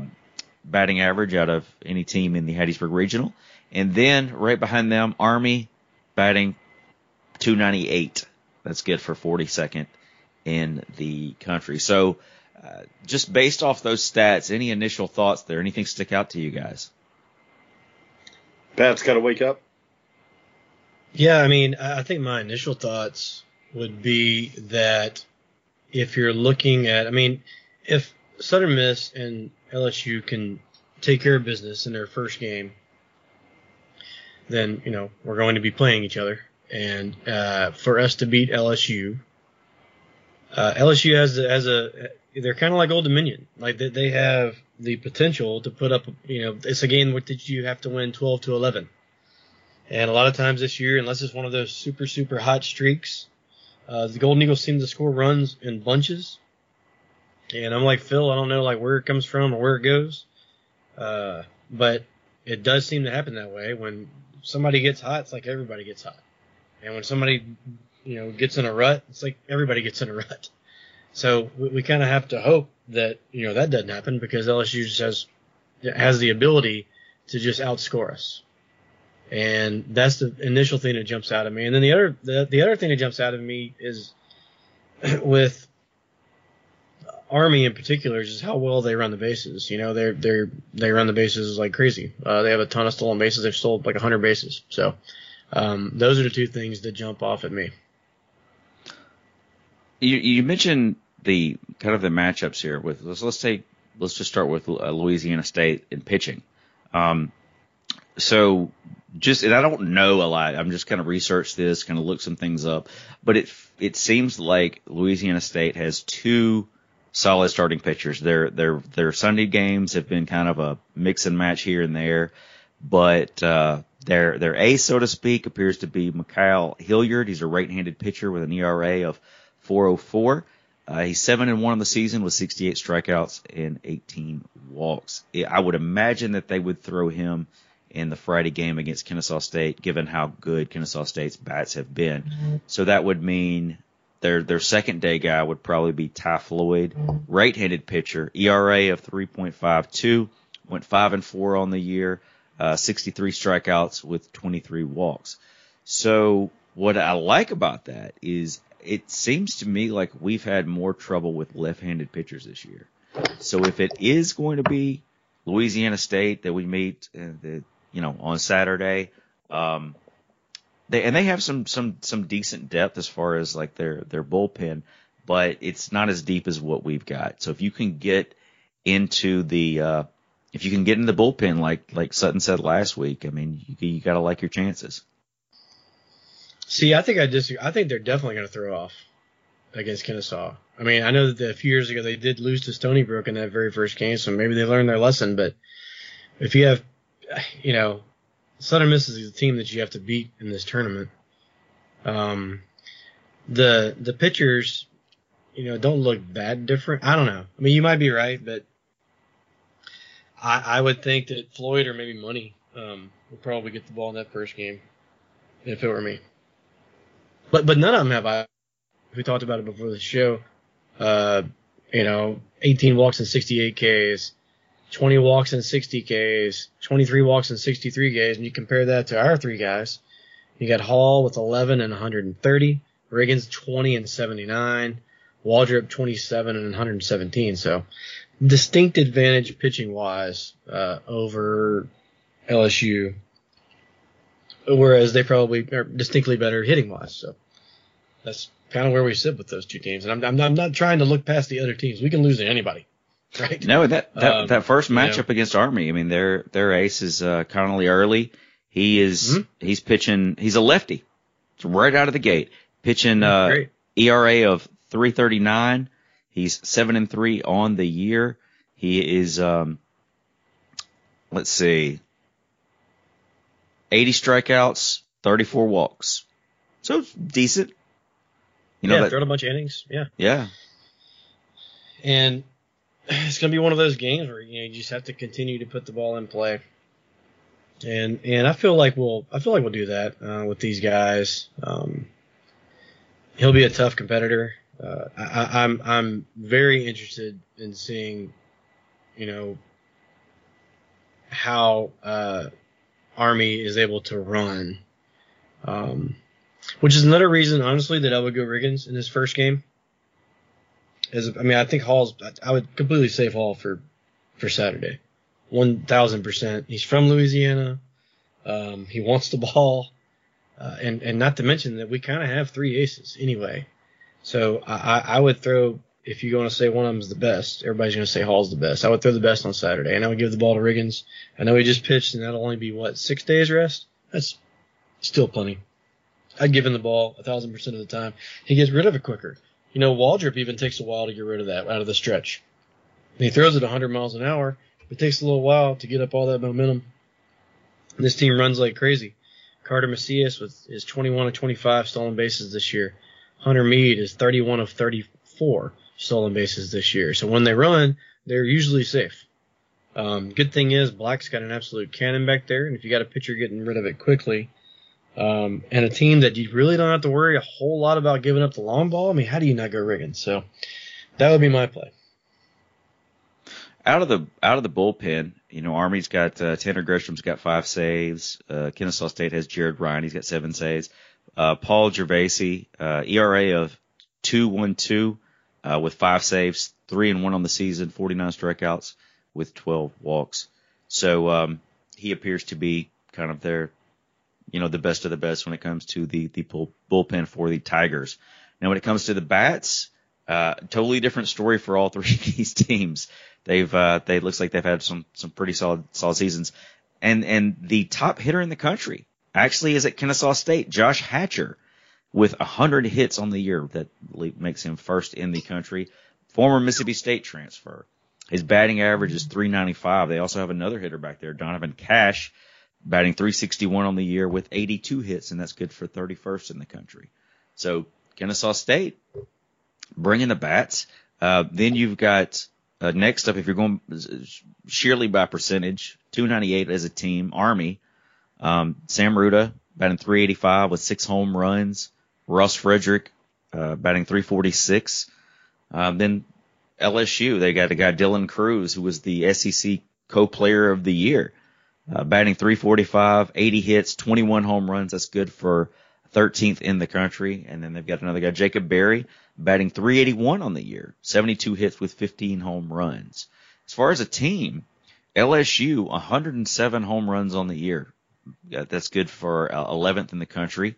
Speaker 1: batting average out of any team in the Hattiesburg Regional. And then right behind them, Army batting 298. That's good for 42nd in the country. So uh, just based off those stats, any initial thoughts there? Anything stick out to you guys?
Speaker 7: Pat's got to wake up.
Speaker 6: Yeah, I mean, I I think my initial thoughts would be that if you're looking at, I mean, if Southern Miss and LSU can take care of business in their first game, then you know we're going to be playing each other, and uh, for us to beat LSU, uh, LSU has a, a they're kind of like Old Dominion, like they, they have the potential to put up, you know, it's a game that you have to win 12 to 11. And a lot of times this year, unless it's one of those super, super hot streaks, uh, the Golden Eagles seem to score runs in bunches. And I'm like, Phil, I don't know like where it comes from or where it goes. Uh, but it does seem to happen that way. When somebody gets hot, it's like everybody gets hot. And when somebody, you know, gets in a rut, it's like everybody gets in a rut. So we, we kind of have to hope that, you know, that doesn't happen because LSU just has, has the ability to just outscore us. And that's the initial thing that jumps out at me. And then the other, the, the other thing that jumps out at me is [CLEARS THROAT] with Army in particular is just how well they run the bases. You know, they're, they're, they run the bases like crazy. Uh, they have a ton of stolen bases. They've sold like 100 bases. So, um, those are the two things that jump off at me.
Speaker 1: You, you mentioned the kind of the matchups here with let's let's take let's just start with uh, Louisiana State in pitching. Um, so just and I don't know a lot. I'm just kind of researched this, kind of looked some things up, but it it seems like Louisiana State has two solid starting pitchers. Their their their Sunday games have been kind of a mix and match here and there, but uh, their their ace, so to speak, appears to be Ma'Khail Hilliard. He's a right-handed pitcher with an ERA of 404. Uh, he's seven and one on the season with 68 strikeouts and 18 walks. I would imagine that they would throw him in the Friday game against Kennesaw State, given how good Kennesaw State's bats have been. So that would mean their their second day guy would probably be Ty Floyd, right-handed pitcher, ERA of 3.52, went five and four on the year, uh, 63 strikeouts with 23 walks. So what I like about that is it seems to me like we've had more trouble with left-handed pitchers this year. So if it is going to be Louisiana State that we meet, uh, the, you know, on Saturday. Um, they and they have some some some decent depth as far as like their their bullpen, but it's not as deep as what we've got. So if you can get into the uh, if you can get in the bullpen like like Sutton said last week, I mean you, you got to like your chances.
Speaker 6: See, I think I disagree. I think they're definitely going to throw off against Kennesaw. I mean, I know that a few years ago they did lose to Stony Brook in that very first game, so maybe they learned their lesson. But if you have, you know, Southern Miss is the team that you have to beat in this tournament. Um, the the pitchers, you know, don't look that different. I don't know. I mean, you might be right, but I, I would think that Floyd or maybe Money um, would probably get the ball in that first game if it were me. But but none of them have I. We talked about it before the show. Uh, you know, 18 walks and 68 Ks, 20 walks and 60 Ks, 23 walks and 63 Ks, and you compare that to our three guys. You got Hall with 11 and 130, Riggins 20 and 79, Waldrop 27 and 117. So distinct advantage pitching wise uh, over LSU, whereas they probably are distinctly better hitting wise. So that's kind of where we sit with those two teams. And I'm, I'm, I'm not trying to look past the other teams. We can lose to anybody. [LAUGHS] Right?
Speaker 1: No, that that,
Speaker 6: Um,
Speaker 1: that first matchup
Speaker 6: you know.
Speaker 1: against Army, I mean, their their ace is uh, Connelly Early. He is
Speaker 6: Mhm.
Speaker 1: he's pitching. He's a lefty. It's right out of the gate, pitching uh, ERA of 339. He's seven and three on the year. He is um, let's see, 80 strikeouts, 34 walks. So decent. You know
Speaker 6: yeah,
Speaker 1: that,
Speaker 6: thrown a bunch of innings. Yeah.
Speaker 1: yeah.
Speaker 6: And it's going to be one of those games where you know you just have to continue to put the ball in play. And and I feel like we'll I feel like we'll do that uh, with these guys. Um, he'll be a tough competitor. Uh, I, I'm I'm very interested in seeing, you know, how uh, Army is able to run. Um, which is another reason, honestly, that I would go Riggins in his first game. As I mean, I think Hall's. I would completely save Hall for for Saturday, one thousand percent. He's from Louisiana. Um, he wants the ball, uh, and and not to mention that we kind of have three aces anyway. So I, I would throw if you're going to say one of them's the best, everybody's going to say Hall's the best. I would throw the best on Saturday, and I would give the ball to Riggins. I know he just pitched, and that'll only be what six days rest. That's still plenty. I'd give him the ball a thousand percent of the time. He gets rid of it quicker. You know, Waldrop even takes a while to get rid of that out of the stretch. And he throws it 100 miles an hour. It takes a little while to get up all that momentum. And this team runs like crazy. Carter Macias with is 21 of 25 stolen bases this year. Hunter Mead is 31 of 34 stolen bases this year. So when they run, they're usually safe. Um, good thing is Black's got an absolute cannon back there, and if you got a pitcher getting rid of it quickly, um, and a team that you really don't have to worry a whole lot about giving up the long ball. I mean, how do you not go Riggins? So that would be my play.
Speaker 1: out of the out of the bullpen, you know, Army's got uh, Tanner Gresham's got five saves. Uh, Kennesaw State has Jared Ryan, he's got seven saves. Uh, Paul Gervase, uh, ERA of two one two, uh, with five saves, three and one on the season, 49 strikeouts with 12 walks. So um, he appears to be kind of their, you know, the best of the best when it comes to the the bull, bullpen for the Tigers. Now, when it comes to the bats, uh, totally different story for all [LAUGHS] three of these teams. They've uh, they looks like they've had some some pretty solid solid seasons, and and the top hitter in the country actually is at Kennesaw State, Josh Hatcher, with 100 hits on the year. That makes him first in the country. Former Mississippi State transfer. His batting average is 395. They also have another hitter back there, Donovan Cash, batting 361 on the year with 82 hits, and that's good for 31st in the country. So Kennesaw State bringing the bats. Uh, then you've got uh, next up, if you're going sheerly by percentage, 298 as a team, Army. Um, Sam Ruda batting 385 with six home runs. Russ Frederick uh, batting 346. Um, then LSU, they got a guy Dylan Crews, who was the SEC co-player of the year, uh, batting 345, 80 hits, 21 home runs. That's good for 13th in the country. And then they've got another guy, Jacob Berry, batting 381 on the year, 72 hits with 15 home runs. As far as a team, LSU 107 home runs on the year. Uh, That's good for uh, 11th in the country.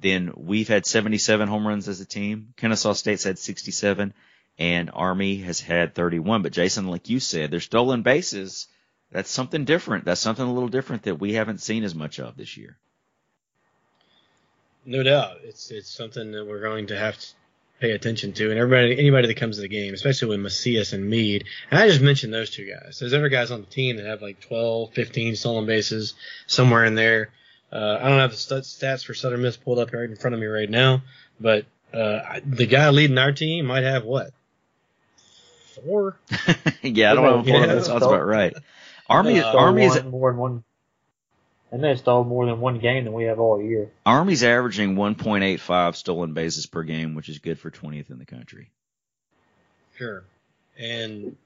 Speaker 1: Then we've had 77 home runs as a team. Kennesaw State's had 67 and Army has had 31. But Jason, like you said, they're stolen bases. That's something different. That's something a little different that we haven't seen as much of this year.
Speaker 6: No doubt, it's it's something that we're going to have to pay attention to, and everybody, anybody that comes to the game, especially with Macias and Mead. And I just mentioned those two guys. There's other guys on the team that have like 12, 15 stolen bases somewhere in there. Uh, I don't have the st- stats for Southern Miss pulled up right in front of me right now, but uh, the guy leading our team might have what four. [LAUGHS]
Speaker 1: yeah, I don't know. if
Speaker 6: Yeah.
Speaker 1: that sounds about right. Army,
Speaker 6: Uh,
Speaker 4: Stole
Speaker 1: Army is
Speaker 4: one, more than one. And they stole more than one game than we have all year.
Speaker 1: Army's averaging 1.85 stolen bases per game, which is good for 20th in the country.
Speaker 6: Sure. And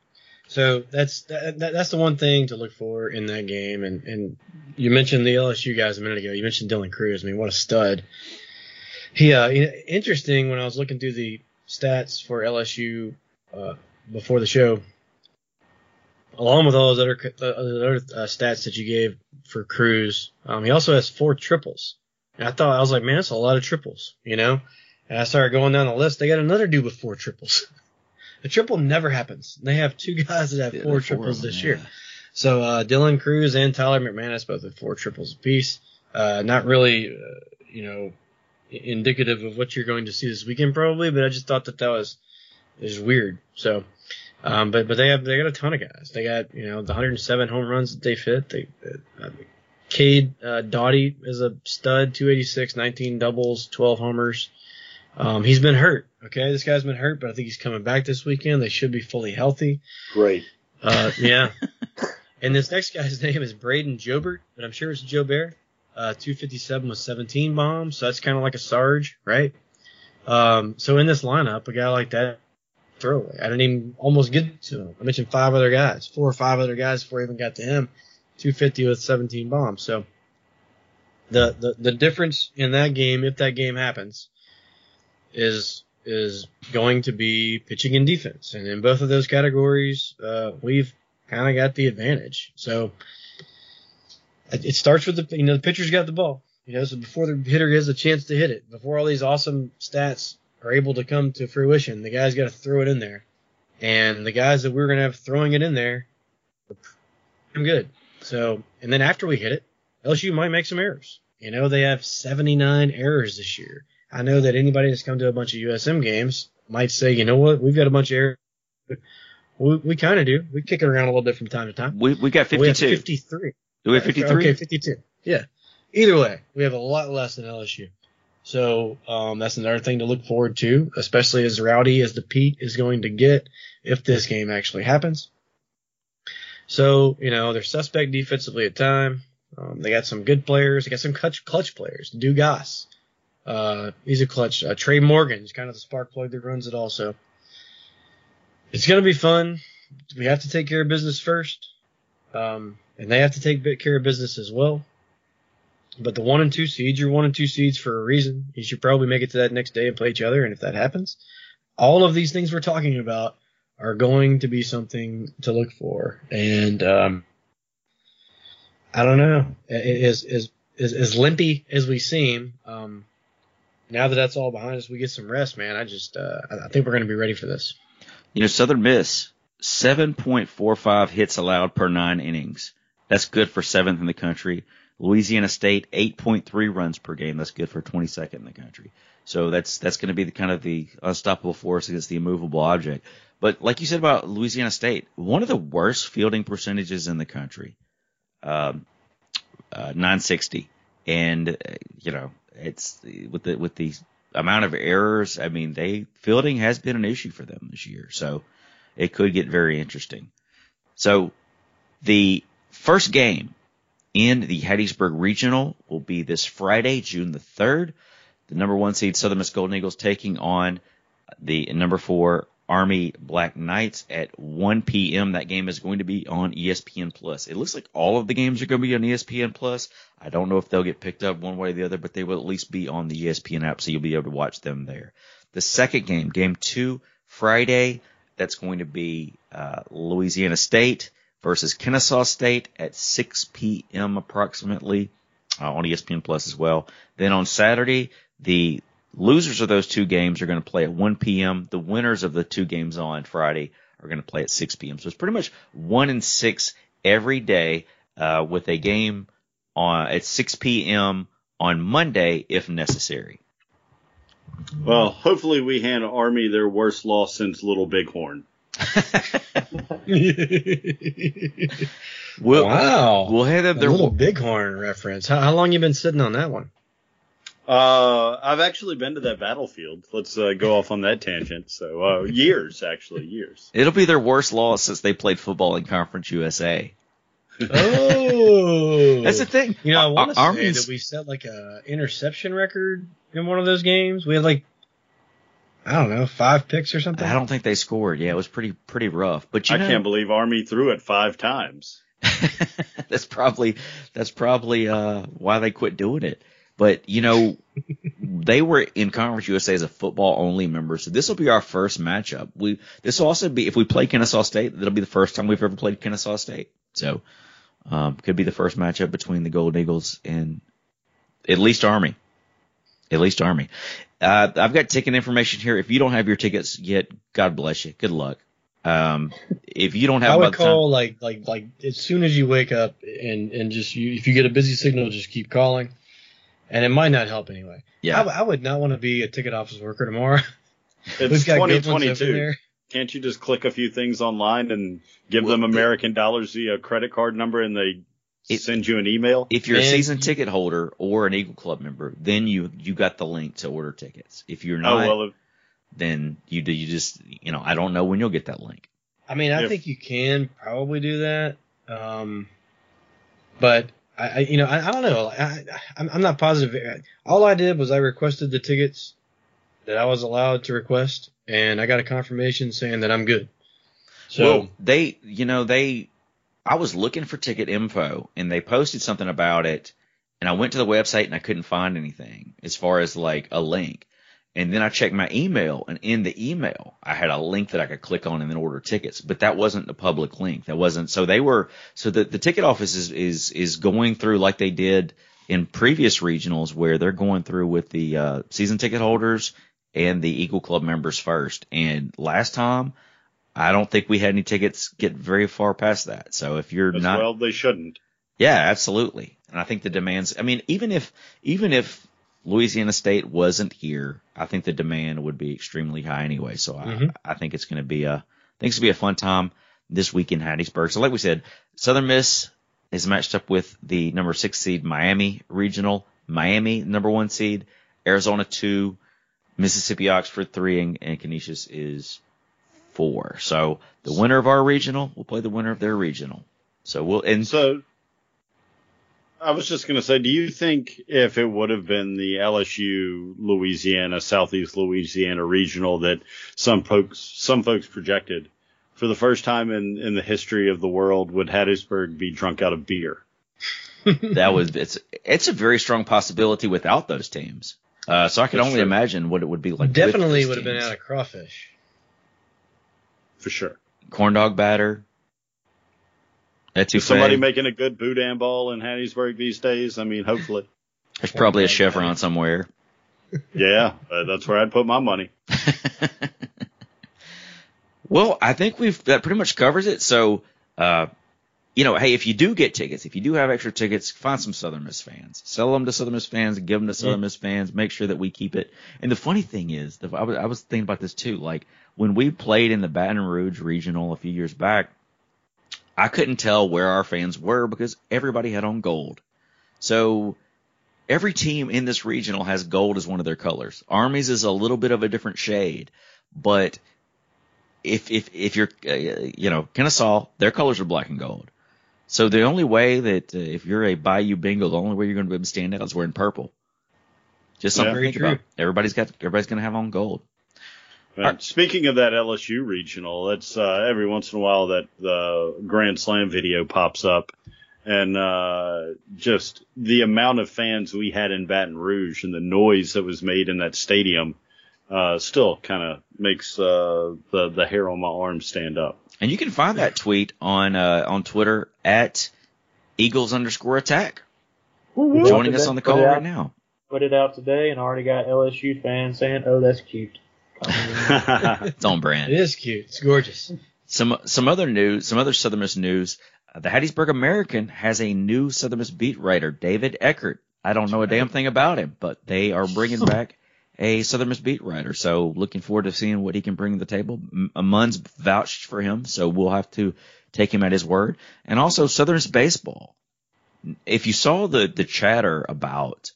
Speaker 6: so that's that, that, that's the one thing to look for in that game. And and you mentioned the LSU guys a minute ago. You mentioned Dylan Crews. I mean, what a stud. He uh, interesting when I was looking through the stats for LSU uh, before the show, along with all those other uh, other uh, stats that you gave for Crews. Um, he also has four triples. And I thought I was like, man, that's a lot of triples, you know. And I started going down the list. They got another dude with four triples. [LAUGHS] A triple never happens. They have two guys that have
Speaker 1: Yeah,
Speaker 6: four triples
Speaker 1: of them,
Speaker 6: this
Speaker 1: yeah.
Speaker 6: year. So uh, Dylan Crews and Tyler McManus both with four triples apiece. Uh, not really, uh, you know, indicative of what you're going to see this weekend probably, but I just thought that that was is weird. So, um, but but they have they got a ton of guys. They got you know the 107 home runs that they fit. They uh, Cade uh, Doughty is a stud, 286, 19 doubles, 12 homers. Um, he's been hurt. Okay, this guy's been hurt, but I think he's coming back this weekend. They should be fully healthy.
Speaker 7: Great.
Speaker 6: Uh, yeah. [LAUGHS] and this next guy's [LAUGHS] name is Brayden Jobert, but I'm sure it's Joe Bear. Uh, 257 with 17 bombs, so that's kind of like a Sarge, right? Um, so in this lineup, a guy like that, throwaway. I didn't even almost get to him. I mentioned five other guys, four or five other guys before I even got to him. 250 with 17 bombs. So the, the, the difference in that game, if that game happens, is is going to be pitching and defense. And in both of those categories, uh, we've kind of got the advantage. So it, it starts with the, you know, the pitcher's got the ball, you know, so before the hitter has a chance to hit it, before all these awesome stats are able to come to fruition, the guy's got to throw it in there. And the guys that we're going to have throwing it in there, I'm good. So, and then after we hit it, LSU might make some errors. You know, they have 79 errors this year. I know that anybody that's come to a bunch of USM games might say, you know what, we've got a bunch of errors. We, we kind of do. We kick it around a little bit from time to time.
Speaker 1: We we got 52.
Speaker 6: We have 53.
Speaker 1: Do we have 53?
Speaker 6: Okay, 52. Yeah. Either way, we have a lot less than LSU. So um, that's another thing to look forward to, especially as rowdy as the Pete is going to get if this game actually happens. So, you know, they're suspect defensively at time. Um, they got some good players. They got some clutch, clutch players. Dugas. Uh, he's a clutch. Uh, Trey Morgan is kind of the spark plug that runs it also. It's going to be fun. We have to take care of business first. Um, and they have to take care of business as well. But the one and two seeds, you're one and two seeds for a reason. You should probably make it to that next day and play each other. And if that happens, all of these things we're talking about are going to be something to look for. And um, I don't know, as as as, as limpy as we seem, um, now that that's all behind us, we get some rest, man. I just uh, I think we're going to be ready for this.
Speaker 1: You know, Southern Miss, 7.45 hits allowed per nine innings. That's good for seventh in the country. Louisiana State, 8.3 runs per game. That's good for 22nd in the country. So that's, that's going to be the kind of the unstoppable force against the immovable object. But like you said about Louisiana State, one of the worst fielding percentages in the country, um, uh, 960. And, uh, you know, it's with the, with the amount of errors. I mean, they fielding has been an issue for them this year. So it could get very interesting. So the first game in the Hattiesburg Regional will be this Friday, June the 3rd. The number one seed Southern Miss Golden Eagles taking on the number four Army Black Knights at 1 p.m. That game is going to be on ESPN Plus. It looks like all of the games are going to be on ESPN Plus. I don't know if they'll get picked up one way or the other, but they will at least be on the ESPN app, so you'll be able to watch them there. The second game, game two, Friday, that's going to be uh, Louisiana State versus Kennesaw State at 6 p.m. approximately uh, on ESPN Plus as well. Then on Saturday, the losers of those two games are going to play at 1 p.m. The winners of the two games on Friday are going to play at 6 p.m. So it's pretty much one and six every day uh, with a game on at 6 p.m. on Monday if necessary.
Speaker 7: Well, hopefully we hand Army their worst loss since Little Bighorn. [LAUGHS]
Speaker 1: We'll,
Speaker 6: wow.
Speaker 1: We'll have them
Speaker 6: A
Speaker 1: their
Speaker 6: little bighorn reference. How, how long you been sitting on that one?
Speaker 7: Uh, I've actually been to that battlefield. Let's uh, go off on that tangent. So uh, years, actually, years.
Speaker 1: It'll be their worst loss since they played football in Conference USA.
Speaker 6: Oh, [LAUGHS]
Speaker 1: That's the thing.
Speaker 6: You know, I want to say that we set like a interception record in one of those games. We had like, I don't know, five picks or something.
Speaker 1: I don't think they scored. Yeah, it was pretty pretty rough. But you
Speaker 7: I
Speaker 1: know,
Speaker 7: can't believe Army threw it five times. [LAUGHS]
Speaker 1: that's probably that's probably uh, why they quit doing it. But you know, [LAUGHS] they were in Conference USA as a football only member, so this will be our first matchup. We this will also be if we play Kennesaw State, that'll be the first time we've ever played Kennesaw State. So um, could be the first matchup between the Golden Eagles and at least Army. At least Army. Uh, I've got ticket information here. If you don't have your tickets yet, God bless you. Good luck. Um, if you don't have
Speaker 6: I
Speaker 1: by
Speaker 6: would
Speaker 1: the time-
Speaker 6: call like like like as soon as you wake up and and just you if you get a busy signal, just keep calling, and it might not help anyway.
Speaker 1: Yeah.
Speaker 6: I would not want to be a ticket office worker tomorrow. [LAUGHS]
Speaker 7: It's
Speaker 6: We've got good ones over
Speaker 7: 2022. Can't you just click a few things online and give them American dollars via credit card number and they
Speaker 1: It-
Speaker 7: send you an email?
Speaker 1: if you're a season
Speaker 6: you-
Speaker 1: ticket holder or an Eagle Club member, then you you got the link to order tickets. If you're
Speaker 7: oh
Speaker 1: not,
Speaker 7: well, if,
Speaker 1: then you do you just you know I don't know when you'll get that link.
Speaker 6: I mean, I
Speaker 7: If-
Speaker 6: think you can probably do that, um, but I, I you know I, I don't know. I, I I'm, I'm not positive. All I did was I requested the tickets that I was allowed to request, and I got a confirmation saying that I'm good. So
Speaker 1: well, they you know they I was looking for ticket info and they posted something about it, and I went to the website and I couldn't find anything as far as like a link. And then I checked my email, and in the email, I had a link that I could click on and then order tickets. But that wasn't a public link. That wasn't. So they were. So the the ticket office is is is going through like they did in previous regionals, where they're going through with the uh, season ticket holders and the Eagle Club members first. And last time, I don't think we had any tickets get very far past that. So if you're
Speaker 7: as
Speaker 1: not,
Speaker 7: well, they shouldn't.
Speaker 1: yeah, absolutely. And I think the demands. I mean, even if even if Louisiana State wasn't here, I think the demand would be extremely high anyway. So
Speaker 6: Mhm.
Speaker 1: I, I think it's going to be a I think it's going to be a fun time this week in Hattiesburg. So like we said, Southern Miss is matched up with the number six seed Miami Regional, Miami number one seed, Arizona two, Mississippi Oxford three, and, and Canisius is four. So the winner of our regional will play the winner of their regional. So we'll and
Speaker 7: So I was just going to say, do you think if it would have been the LSU Louisiana Southeast Louisiana regional that some folks some folks projected for the first time in in the history of the world would Hattiesburg be drunk out of beer? [LAUGHS] [LAUGHS]
Speaker 1: that was it's it's a very strong possibility without those teams. Uh, so I can
Speaker 7: That's
Speaker 1: only
Speaker 7: true.
Speaker 1: imagine what it would be like. with
Speaker 6: definitely
Speaker 1: those
Speaker 6: would have been
Speaker 1: teams.
Speaker 6: out of crawfish.
Speaker 7: For sure.
Speaker 1: corn dog batter. Etouffee.
Speaker 7: Somebody making a good boudin ball in Hattiesburg these days? I mean, hopefully.
Speaker 1: There's probably a chevron somewhere. [LAUGHS]
Speaker 7: Yeah, uh, that's where I'd put my money. [LAUGHS]
Speaker 1: well, I think we've that pretty much covers it. So, uh, you know, hey, if you do get tickets, if you do have extra tickets, find some Southern Miss fans, sell them to Southern Miss fans, give them to Southern Miss fans. Make sure that we keep it. And the funny thing is, the, I was I was thinking about this too. Like when we played in the Baton Rouge Regional a few years back, I couldn't tell where our fans were because everybody had on gold. So every team in this regional has gold as one of their colors. Armies is a little bit of a different shade, but if if if you're uh, you know Kennesaw, their colors are black and gold. So the only way that uh, if you're a Bayou Bengal, the only way you're going to be able to stand out is wearing purple. Just something
Speaker 7: Yeah.
Speaker 1: to think
Speaker 6: true.
Speaker 1: about. Everybody's got everybody's going to have on gold.
Speaker 7: And
Speaker 1: Alright.
Speaker 7: Speaking of that LSU regional, that's uh, every once in a while that the Grand Slam video pops up, and uh, just the amount of fans we had in Baton Rouge and the noise that was made in that stadium uh, still kind of makes uh, the the hair on my arm stand up.
Speaker 1: And you can find that tweet on uh, on Twitter at Eagles underscore attack.
Speaker 4: Woo-woo.
Speaker 1: Joining us on the call right now.
Speaker 4: Put it out today, and already got LSU fans saying, "Oh, that's cute." [LAUGHS]
Speaker 1: It's on brand.
Speaker 6: It is cute. It's gorgeous.
Speaker 1: Some some other news, some other Southern Miss news. Uh, the Hattiesburg American has a new Southern Miss beat writer, David Eckert. I don't know a damn thing about him, but they are bringing [LAUGHS] back a Southern Miss beat writer. So looking forward to seeing what he can bring to the table. Munn's vouched for him, so we'll have to take him at his word. And also Southern Miss baseball. If you saw the the chatter about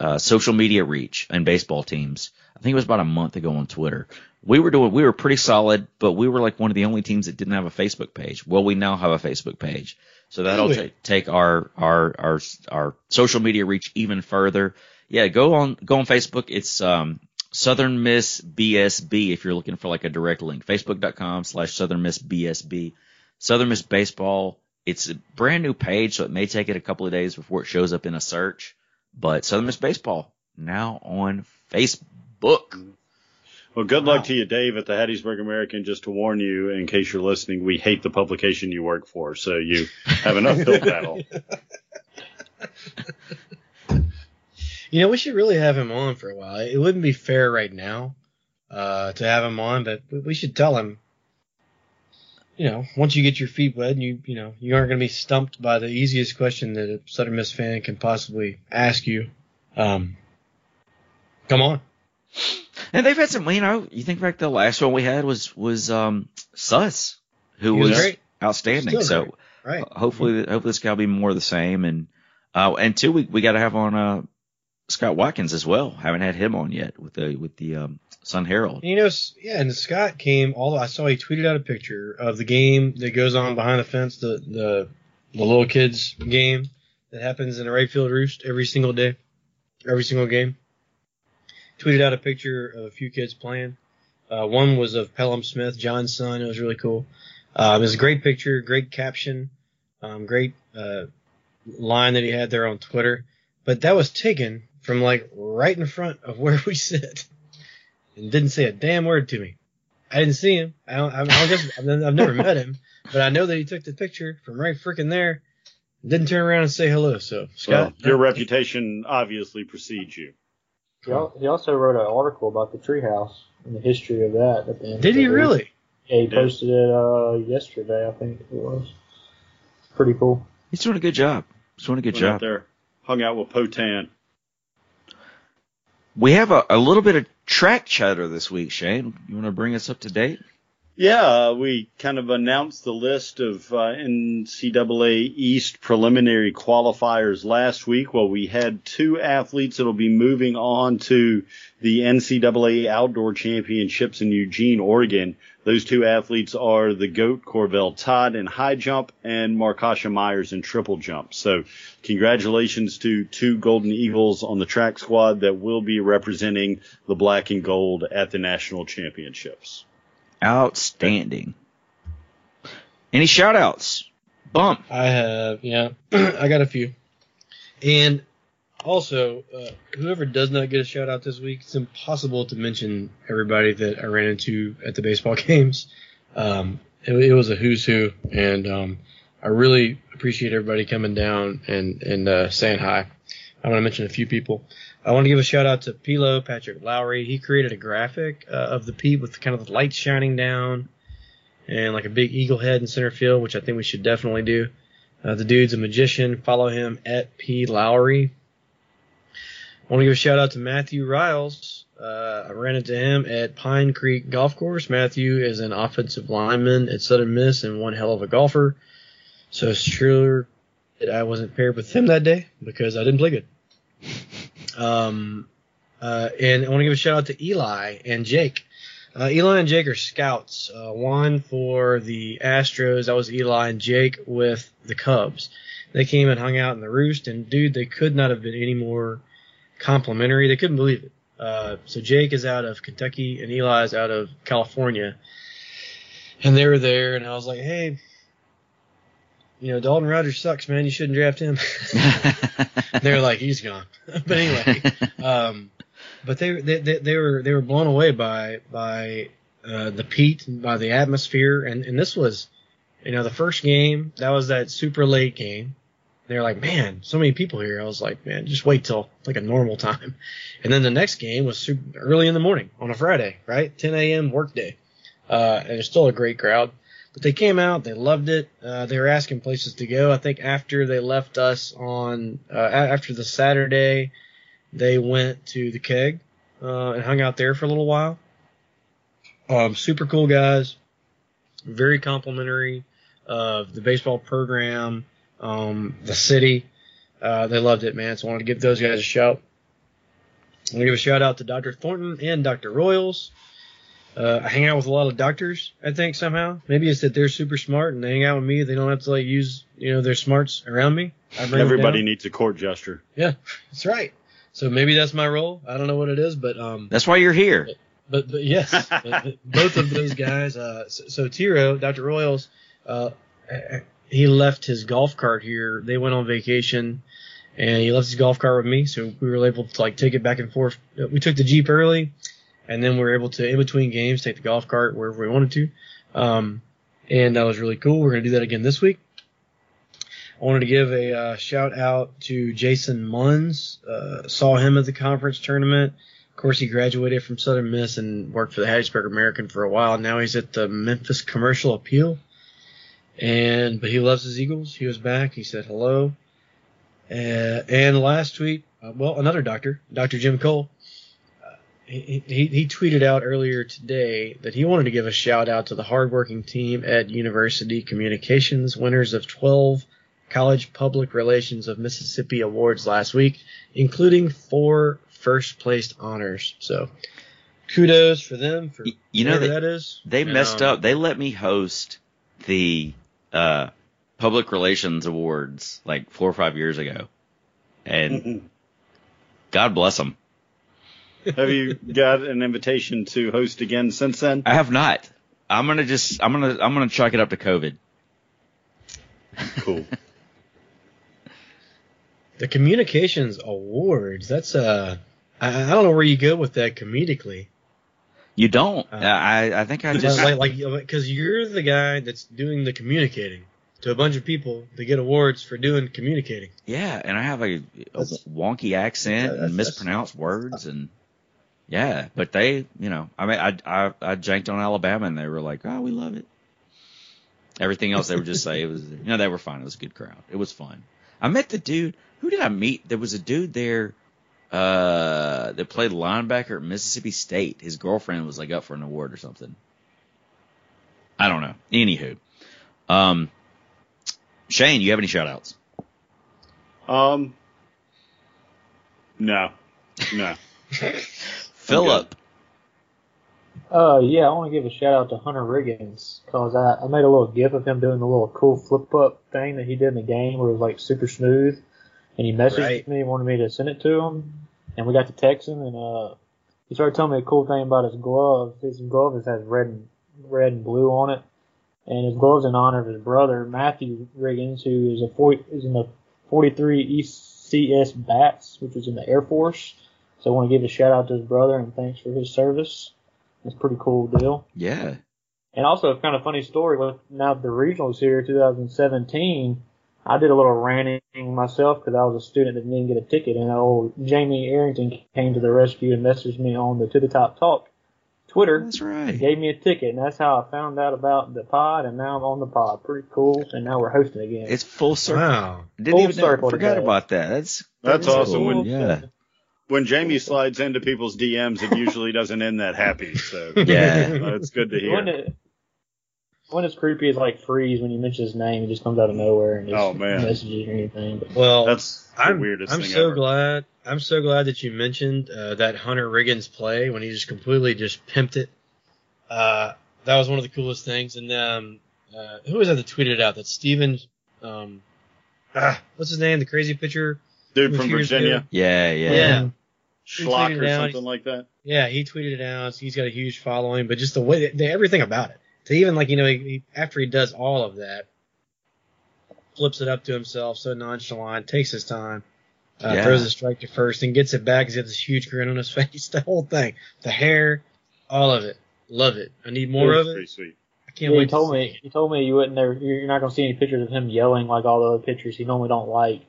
Speaker 1: uh, social media reach and baseball teams, I think it was about a month ago on Twitter. We were doing, we were pretty solid, but we were like one of the only teams that didn't have a Facebook page. Well, we now have a Facebook page, so that'll
Speaker 6: Really?
Speaker 1: ta- take our our our our social media reach even further. Yeah, go on go on Facebook. It's um, Southern Miss BSB if you're looking for like a direct link. Facebook.com slash Southern Miss BSB. Southern Miss Baseball. It's a brand new page, so it may take it a couple of days before it shows up in a search. But Southern Miss Baseball now on Facebook.
Speaker 7: Well, good luck to you, Dave, at the Hattiesburg American. Just to warn you, in case you're listening, we hate the publication you work for, so you have an uphill battle. [LAUGHS]
Speaker 6: You know, we should really have him on for a while. It wouldn't be fair right now uh, to have him on, but we- should tell him. You know, once you get your feet wet, and you you know you aren't going to be stumped by the easiest question that a Southern Miss fan can possibly ask you. Um, come on.
Speaker 1: And they've had some, you know, you think back to the last one we had was was um Suss, who
Speaker 6: was
Speaker 1: was, outstanding. So.
Speaker 6: Right.
Speaker 1: hopefully, hopefully this guy will be more of the same. And uh, and two, we we got to have on uh Scott Watkins as well. Haven't had him on yet with the with the um Sun Herald.
Speaker 6: You know, yeah, and Scott came. All I saw he tweeted out a picture of the game that goes on behind the fence, the the the little kids game that happens in the right field roost every single day, every single game. Tweeted out a picture of a few kids playing. Uh, one was of Pelham Smith, John's son. It was really cool. Uh, it was a great picture, great caption, um, great uh, line that he had there on Twitter. But that was taken from like right in front of where we sit and didn't say a damn word to me. I didn't see him. I don't, I don't guess I've I've never met him, but I know that he took the picture from right freaking there. Didn't turn around and say hello. So
Speaker 7: Well,
Speaker 6: Scott,
Speaker 7: your reputation obviously precedes you.
Speaker 4: He also wrote an article about the treehouse and the history of that. At the end
Speaker 6: did
Speaker 4: of
Speaker 6: he
Speaker 4: week.
Speaker 6: really?
Speaker 4: Yeah, he
Speaker 7: Yeah.
Speaker 4: posted it uh, yesterday, I think it was. Pretty cool.
Speaker 1: He's doing a good job. He's doing a good
Speaker 7: Went out
Speaker 1: job.
Speaker 7: there, hung out with Potan.
Speaker 1: We have a, a little bit of track chatter this week, Shane. You want to bring us up to date?
Speaker 7: Yeah, uh, we kind of announced the list of uh, NCAA East preliminary qualifiers last week. Well, we had two athletes that'll be moving on to the NCAA Outdoor Championships in Eugene, Oregon. Those two athletes are the GOAT Corvell Todd in high jump and Markasha Myers in triple jump. So congratulations to two Golden Eagles on the track squad that will be representing the black and gold at the national championships.
Speaker 1: Outstanding. Any shout outs? Bump.
Speaker 6: I have, yeah, [CLEARS THROAT] I got a few. And also, uh, whoever does not get a shout out this week, it's impossible to mention everybody that I ran into at the baseball [LAUGHS] games. Um, it, it was a who's who, and um, I really appreciate everybody coming down and and uh, saying hi. I want to mention a few people. I want to give a shout out to Pilo Patrick Lowry. He created a graphic uh, of the Pete with kind of the lights shining down and like a big eagle head in center field, which I think we should definitely do. Uh, the dude's a magician. Follow him at P Lowry. I want to give a shout out to Matthew Riles. Uh, I ran into him at Pine Creek Golf Course. Matthew is an offensive lineman at Southern Miss and one hell of a golfer. So that I wasn't paired with him that day because I didn't play good. [LAUGHS] Um, uh, and I want to give a shout out to Eli and Jake. Uh, Eli and Jake are scouts. Uh, one for the Astros. That was Eli and Jake with the Cubs. They came and hung out in the roost, and dude, they could not have been any more complimentary. They couldn't believe it. Uh, so Jake is out of Kentucky, and Eli is out of California. And they were there, and I was like, hey, you know, Dalton Rogers sucks, man. You shouldn't draft him. [LAUGHS] They're like, he's gone. [LAUGHS] but anyway, [LAUGHS] um, but they, they they they were they were blown away by by uh, the Pete and by the atmosphere, and and this was, you know, the first game that was that super late game. They're like, man, so many people here. I was like, man, just wait till like a normal time. And then the next game was super early in the morning on a Friday, right? 10 a.m. work day. Uh, and it's still a great crowd. But they came out, they loved it. Uh, they were asking places to go. I think after they left us on, uh, after the Saturday, they went to the keg, uh, and hung out there for a little while. Um, super cool guys, very complimentary of the baseball program, um, the city. Uh, they loved it, man. So I wanted to give those guys a shout. I'm gonna give a shout out to Dr. Thornton and Dr. Royals. Uh, I hang out with a lot of doctors, I think somehow. Maybe it's that they're super smart and they hang out with me. They don't have to like use, you know, their smarts around me. I bring
Speaker 7: Everybody needs a court gesture.
Speaker 6: Yeah, [LAUGHS] that's right. So maybe that's my role. I don't know what it is, but um,
Speaker 1: That's why you're here.
Speaker 6: but but yes, [LAUGHS] but, but both of those guys. Uh, so, so Tiro, Dr. Royals, uh, he left his golf cart here. They went on vacation, and he left his golf cart with me. So we were able to like take it back and forth. We took the jeep early, and then we were able to in between games take the golf cart wherever we wanted to. Um, and that was really cool. We're gonna do that again this week. I wanted to give a uh, shout out to Jason Munz. Uh, saw him at the conference tournament. Of course, he graduated from Southern Miss and worked for the Hattiesburg American for a while. Now he's at the Memphis Commercial Appeal. And but he loves his Eagles. He was back. He said hello. Uh, and last tweet, uh, well, another doctor, Dr. Jim Cole. He, he, he tweeted out earlier today that he wanted to give a shout out to the hardworking team at University Communications, winners of 12 College Public Relations of Mississippi awards last week, including four first placed honors. So kudos for them for
Speaker 1: you know,
Speaker 6: whatever
Speaker 1: they-
Speaker 6: that is.
Speaker 1: They
Speaker 6: And,
Speaker 1: messed
Speaker 6: um,
Speaker 1: up. They let me host the uh, public relations awards like four or five years ago, and God bless them.
Speaker 7: Have you got an invitation to host again since then?
Speaker 1: I have not. I'm gonna just. I'm gonna. I'm gonna chalk it up to COVID.
Speaker 7: Cool. [LAUGHS]
Speaker 6: The communications awards. That's uh, I, I don't know where you go with that comedically.
Speaker 1: You don't.
Speaker 6: Uh,
Speaker 1: I. I think I just.
Speaker 6: like like because you're the guy that's doing the communicating to a bunch of people to get awards for doing communicating.
Speaker 1: Yeah, and I have a, a wonky accent
Speaker 6: Yeah, that's-
Speaker 1: and mispronounced words and yeah, but they, you know, I mean, I, I I janked on Alabama and they were like, oh, we love it. Everything else they would just say it was, you know, they were fine. It was a good crowd. It was fun. I met the dude. Who did I meet? There was a dude there uh that played linebacker at Mississippi State. His girlfriend was like up for an award or something. I don't know. Anywho, um, Shane, you have any shout outs?
Speaker 7: Um, no, no. [LAUGHS]
Speaker 1: Philip.
Speaker 4: Uh, yeah, I want to give a shout out to Hunter Riggins because I, I made a little gif of him doing the little cool flip up thing that he did in the game where it was like super smooth, and he messaged
Speaker 6: Right.
Speaker 4: me, wanted me to send it to him, and we got to texting, and uh, he started telling me a cool thing about his glove. His glove is- has red and red and blue on it, and his glove's in honor of his brother Matthew Riggins, who is a 40, is in the 43 ECS Bats, which was in the Air Force. So I want to give a shout out to his brother and thanks for his service. It's a pretty cool deal.
Speaker 1: Yeah.
Speaker 4: And also, a kind of funny story with now the regionals here, 2017. I did a little ranting myself because I was a student that didn't get a ticket, and old Jamie Arrington came to the rescue and messaged me on the To the Top Talk Twitter.
Speaker 1: That's right.
Speaker 4: Gave me a ticket, and that's how I found out about the pod, and now I'm on the pod. Pretty cool, and now we're hosting again.
Speaker 1: It's full circle.
Speaker 6: Wow.
Speaker 1: Didn't
Speaker 4: Full
Speaker 1: even know,
Speaker 4: circle
Speaker 1: forgot about that. That's
Speaker 7: That's
Speaker 1: that is
Speaker 7: awesome.
Speaker 1: cool.
Speaker 7: When-
Speaker 1: yeah.
Speaker 7: When Jamie slides into people's DMs, it usually doesn't end that happy. So
Speaker 1: Yeah.
Speaker 7: it's good to
Speaker 4: When
Speaker 7: hear.
Speaker 4: it, when it's creepy, it's like freeze when you mention his name. It just comes out of nowhere and just
Speaker 7: Oh, man.
Speaker 4: messages or anything. But
Speaker 6: Well,
Speaker 7: That's the
Speaker 6: I'm
Speaker 7: weirdest
Speaker 6: I'm
Speaker 7: thing
Speaker 6: so
Speaker 7: ever.
Speaker 6: glad. I'm so glad that you mentioned uh, that Hunter Riggins play when he just completely just pimped it. Uh, that was one of the coolest things. And um, uh, who was that that tweeted out? That Steven, um, ah, what's his name? The crazy pitcher.
Speaker 7: Dude from Virginia,
Speaker 6: ago.
Speaker 1: Yeah, yeah.
Speaker 6: Yeah.
Speaker 7: Schlock or
Speaker 6: it out.
Speaker 7: something like that.
Speaker 6: Yeah, he tweeted it out. He's got a huge following, but just the way, the, everything about it. To even like you know, he, he, after he does all of that, flips it up to himself, so nonchalant, takes his time, uh,
Speaker 1: Yeah.
Speaker 6: throws a strike to first, and gets it back. He's got this huge grin on his [LAUGHS] face. The whole thing, the hair, all of it. Love it. I need more
Speaker 7: It
Speaker 6: of it.
Speaker 7: Pretty sweet.
Speaker 6: I can't
Speaker 4: Yeah,
Speaker 6: wait.
Speaker 4: he told
Speaker 6: to
Speaker 4: me he told me you wouldn't there you're not gonna see any pictures of him yelling like all the other pictures. He normally don't like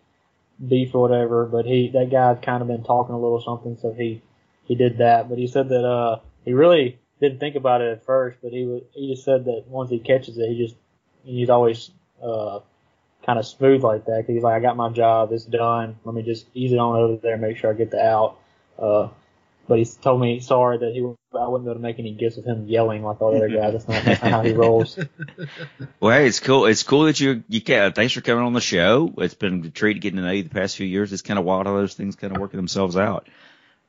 Speaker 4: beef or whatever, but he that guy's kind of been talking a little something, so he he did that. But he said that uh he really didn't think about it at first, but he was he just said that once he catches it, he just he's always uh kind of smooth like that. Cause he's like, I got my job, it's done. Let me just ease it on over there, make sure I get the out. Uh, but he told me sorry that he I wouldn't be able to make any gifts of him yelling like all the other [LAUGHS] guys. That's not, that's not how he rolls. [LAUGHS]
Speaker 1: Well, hey, it's cool. It's cool that you you can. Thanks for coming on the show. It's been a treat getting to know you the past few years. It's kind of wild how those things kind of working themselves out.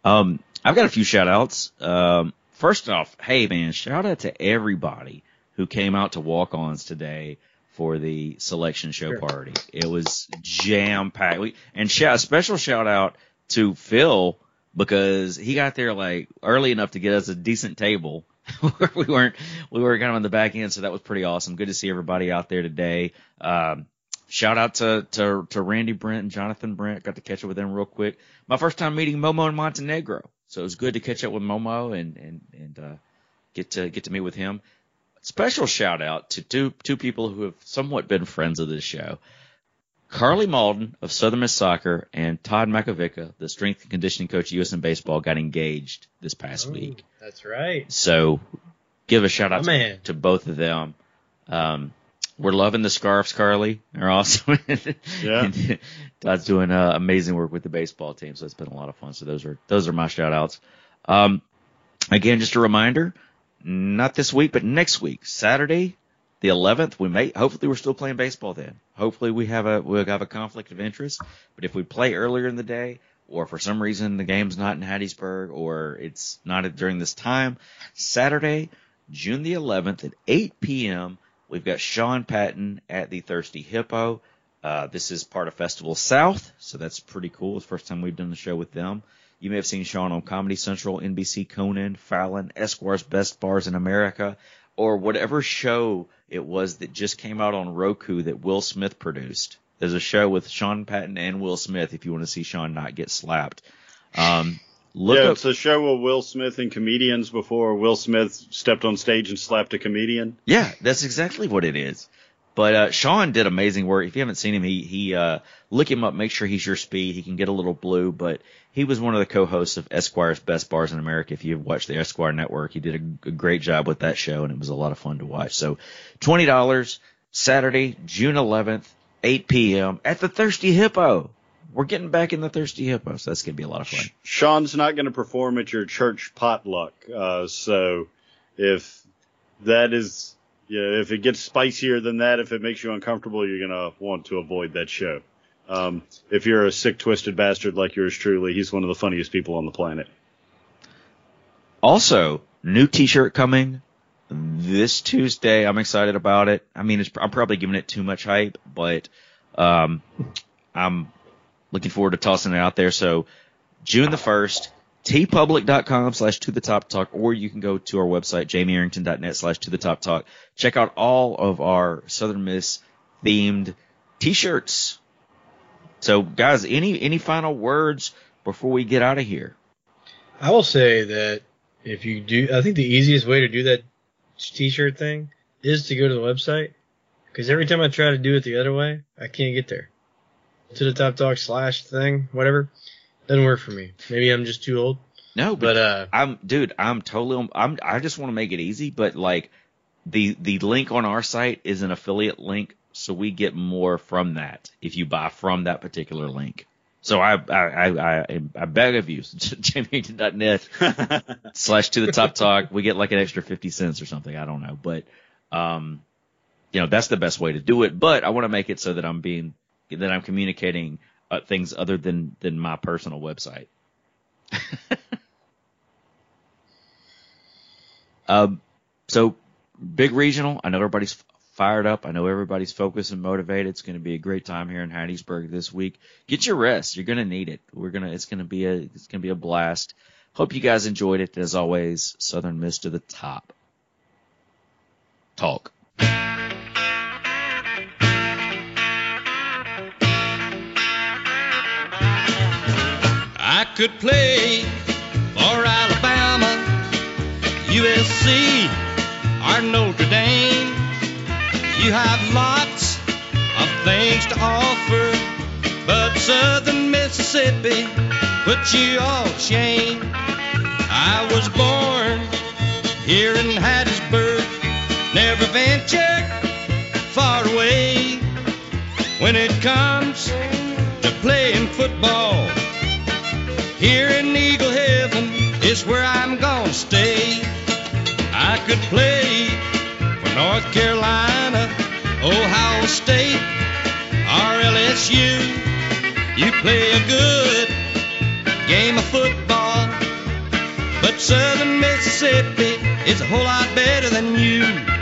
Speaker 1: Um, I've got a few shout outs. Um, first off, hey man, shout out to everybody who came out to walk ons today for the selection show
Speaker 6: Sure.
Speaker 1: party. It was jam packed. And shout, special shout out to Phil because he got there like early enough to get us a decent table. [LAUGHS] we weren't we were kind of on the back end, so that was pretty awesome. Good to see everybody out there today. Um, shout out to, to to Randy Brent and Jonathan Brent. Got to catch up with them real quick. My first time meeting Momo in Montenegro, so it was good to catch up with Momo and and and uh, get to get to meet with him. Special shout out to two two people who have somewhat been friends of this show. Carly Malden of Southern Miss Soccer and Todd Makovica, the strength and conditioning coach at USM Baseball, got engaged this past
Speaker 6: Oh,
Speaker 1: week.
Speaker 6: That's right.
Speaker 1: So give a shout out
Speaker 6: My
Speaker 1: to,
Speaker 6: man.
Speaker 1: to both of them. Um, we're loving the scarves, Carly. They're awesome. [LAUGHS]
Speaker 7: Yeah.
Speaker 1: And [LAUGHS] Todd's doing uh, amazing work with the baseball team, so it's been a lot of fun. So those are those are my shout outs. Um, again, just a reminder, not this week, but next week, Saturday, the 11th. We may hopefully we're still playing baseball then. Hopefully we have a we'll have a conflict of interest. But if we play earlier in the day, or for some reason the game's not in Hattiesburg, or it's not during this time, Saturday, June the 11th at 8 p.m. We've got Sean Patton at the Thirsty Hippo. Uh, this is part of Festival South, so that's pretty cool. It's the first time we've done the show with them. You may have seen Sean on Comedy Central, NBC Conan, Fallon, Esquire's Best Bars in America, or whatever show it was that just came out on Roku that Will Smith produced. There's a show with Sean Patton and Will Smith if you want to see Sean not get slapped. Um, look
Speaker 7: yeah,
Speaker 1: up,
Speaker 7: it's a show of Will Smith and comedians before Will Smith stepped on stage and slapped a comedian.
Speaker 1: Yeah, that's exactly what it is. But uh, Sean did amazing work. If you haven't seen him, he he uh, look him up. Make sure he's your speed. He can get a little blue, but he was one of the co-hosts of Esquire's Best Bars in America. If you've watched the Esquire Network, he did a, a great job with that show, and it was a lot of fun to watch. So, twenty dollars Saturday, June eleventh, eight p.m. at the Thirsty Hippo. We're getting back in the Thirsty Hippo, so that's gonna be a lot of fun.
Speaker 7: Sean's not to perform at your church potluck, uh, so if that is, yeah, if it gets spicier than that, if it makes you uncomfortable, you're to want to avoid that show. Um, if you're a sick, twisted bastard like yours truly, he's one of the funniest people on the planet.
Speaker 1: Also, new T-shirt coming this Tuesday. I'm excited about it. I mean, I'm probably giving it too much hype, but um, I'm looking forward to tossing it out there. So, June the first, teepublic.com slash to the top talk, or you can go to our website, jamiearrington.net slash to the top talk. Check out all of our Southern Miss themed T-shirts. So, guys, any any final words before we get out of here?
Speaker 6: I will say that if you do, I think the easiest way to do that t-shirt thing is to go to the website. Because every time I try to do it the other way, I can't get there. To the top talk slash thing, whatever, doesn't work for me. Maybe I'm just too old.
Speaker 1: No,
Speaker 6: But uh,
Speaker 1: I'm dude, I'm totally I'm I just want to make it easy, but like the the link on our site is an affiliate link, so we get more from that if you buy from that particular link. So I I I I, I beg of you, [LAUGHS] jamiearrington.net [LAUGHS] slash to the top talk. We get like an extra fifty cents or something. I don't know, but um, you know that's the best way to do it. But I want to make it so that I'm being that I'm communicating uh, things other than than my personal website. [LAUGHS] um, so big regional. I know everybody's fired up. I know everybody's focused and motivated. It's going to be a great time here in Hattiesburg this week. Get your rest. You're going to need it. We're gonna. It's going to be a. It's going to be a blast. Hope you guys enjoyed it. As always, Southern Miss to the top. Talk.
Speaker 9: I could play for Alabama. Tennessee or Notre Dame. You have lots of things to offer, but Southern Mississippi puts you all shame. I was born here in Hattiesburg, never ventured far away. When it comes to playing football, here in Eagle Heaven is where I'm gonna stay. I could play North Carolina, Ohio State, or LSU. You play a good game of football, but Southern Mississippi is a whole lot better than you.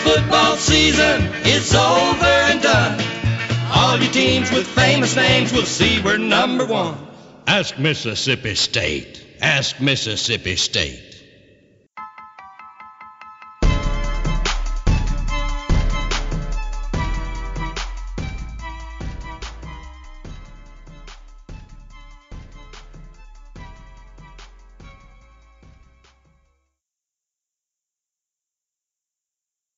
Speaker 9: Football season is over and done, all your teams with famous names will see we're number one. Ask Mississippi State. Ask Mississippi State.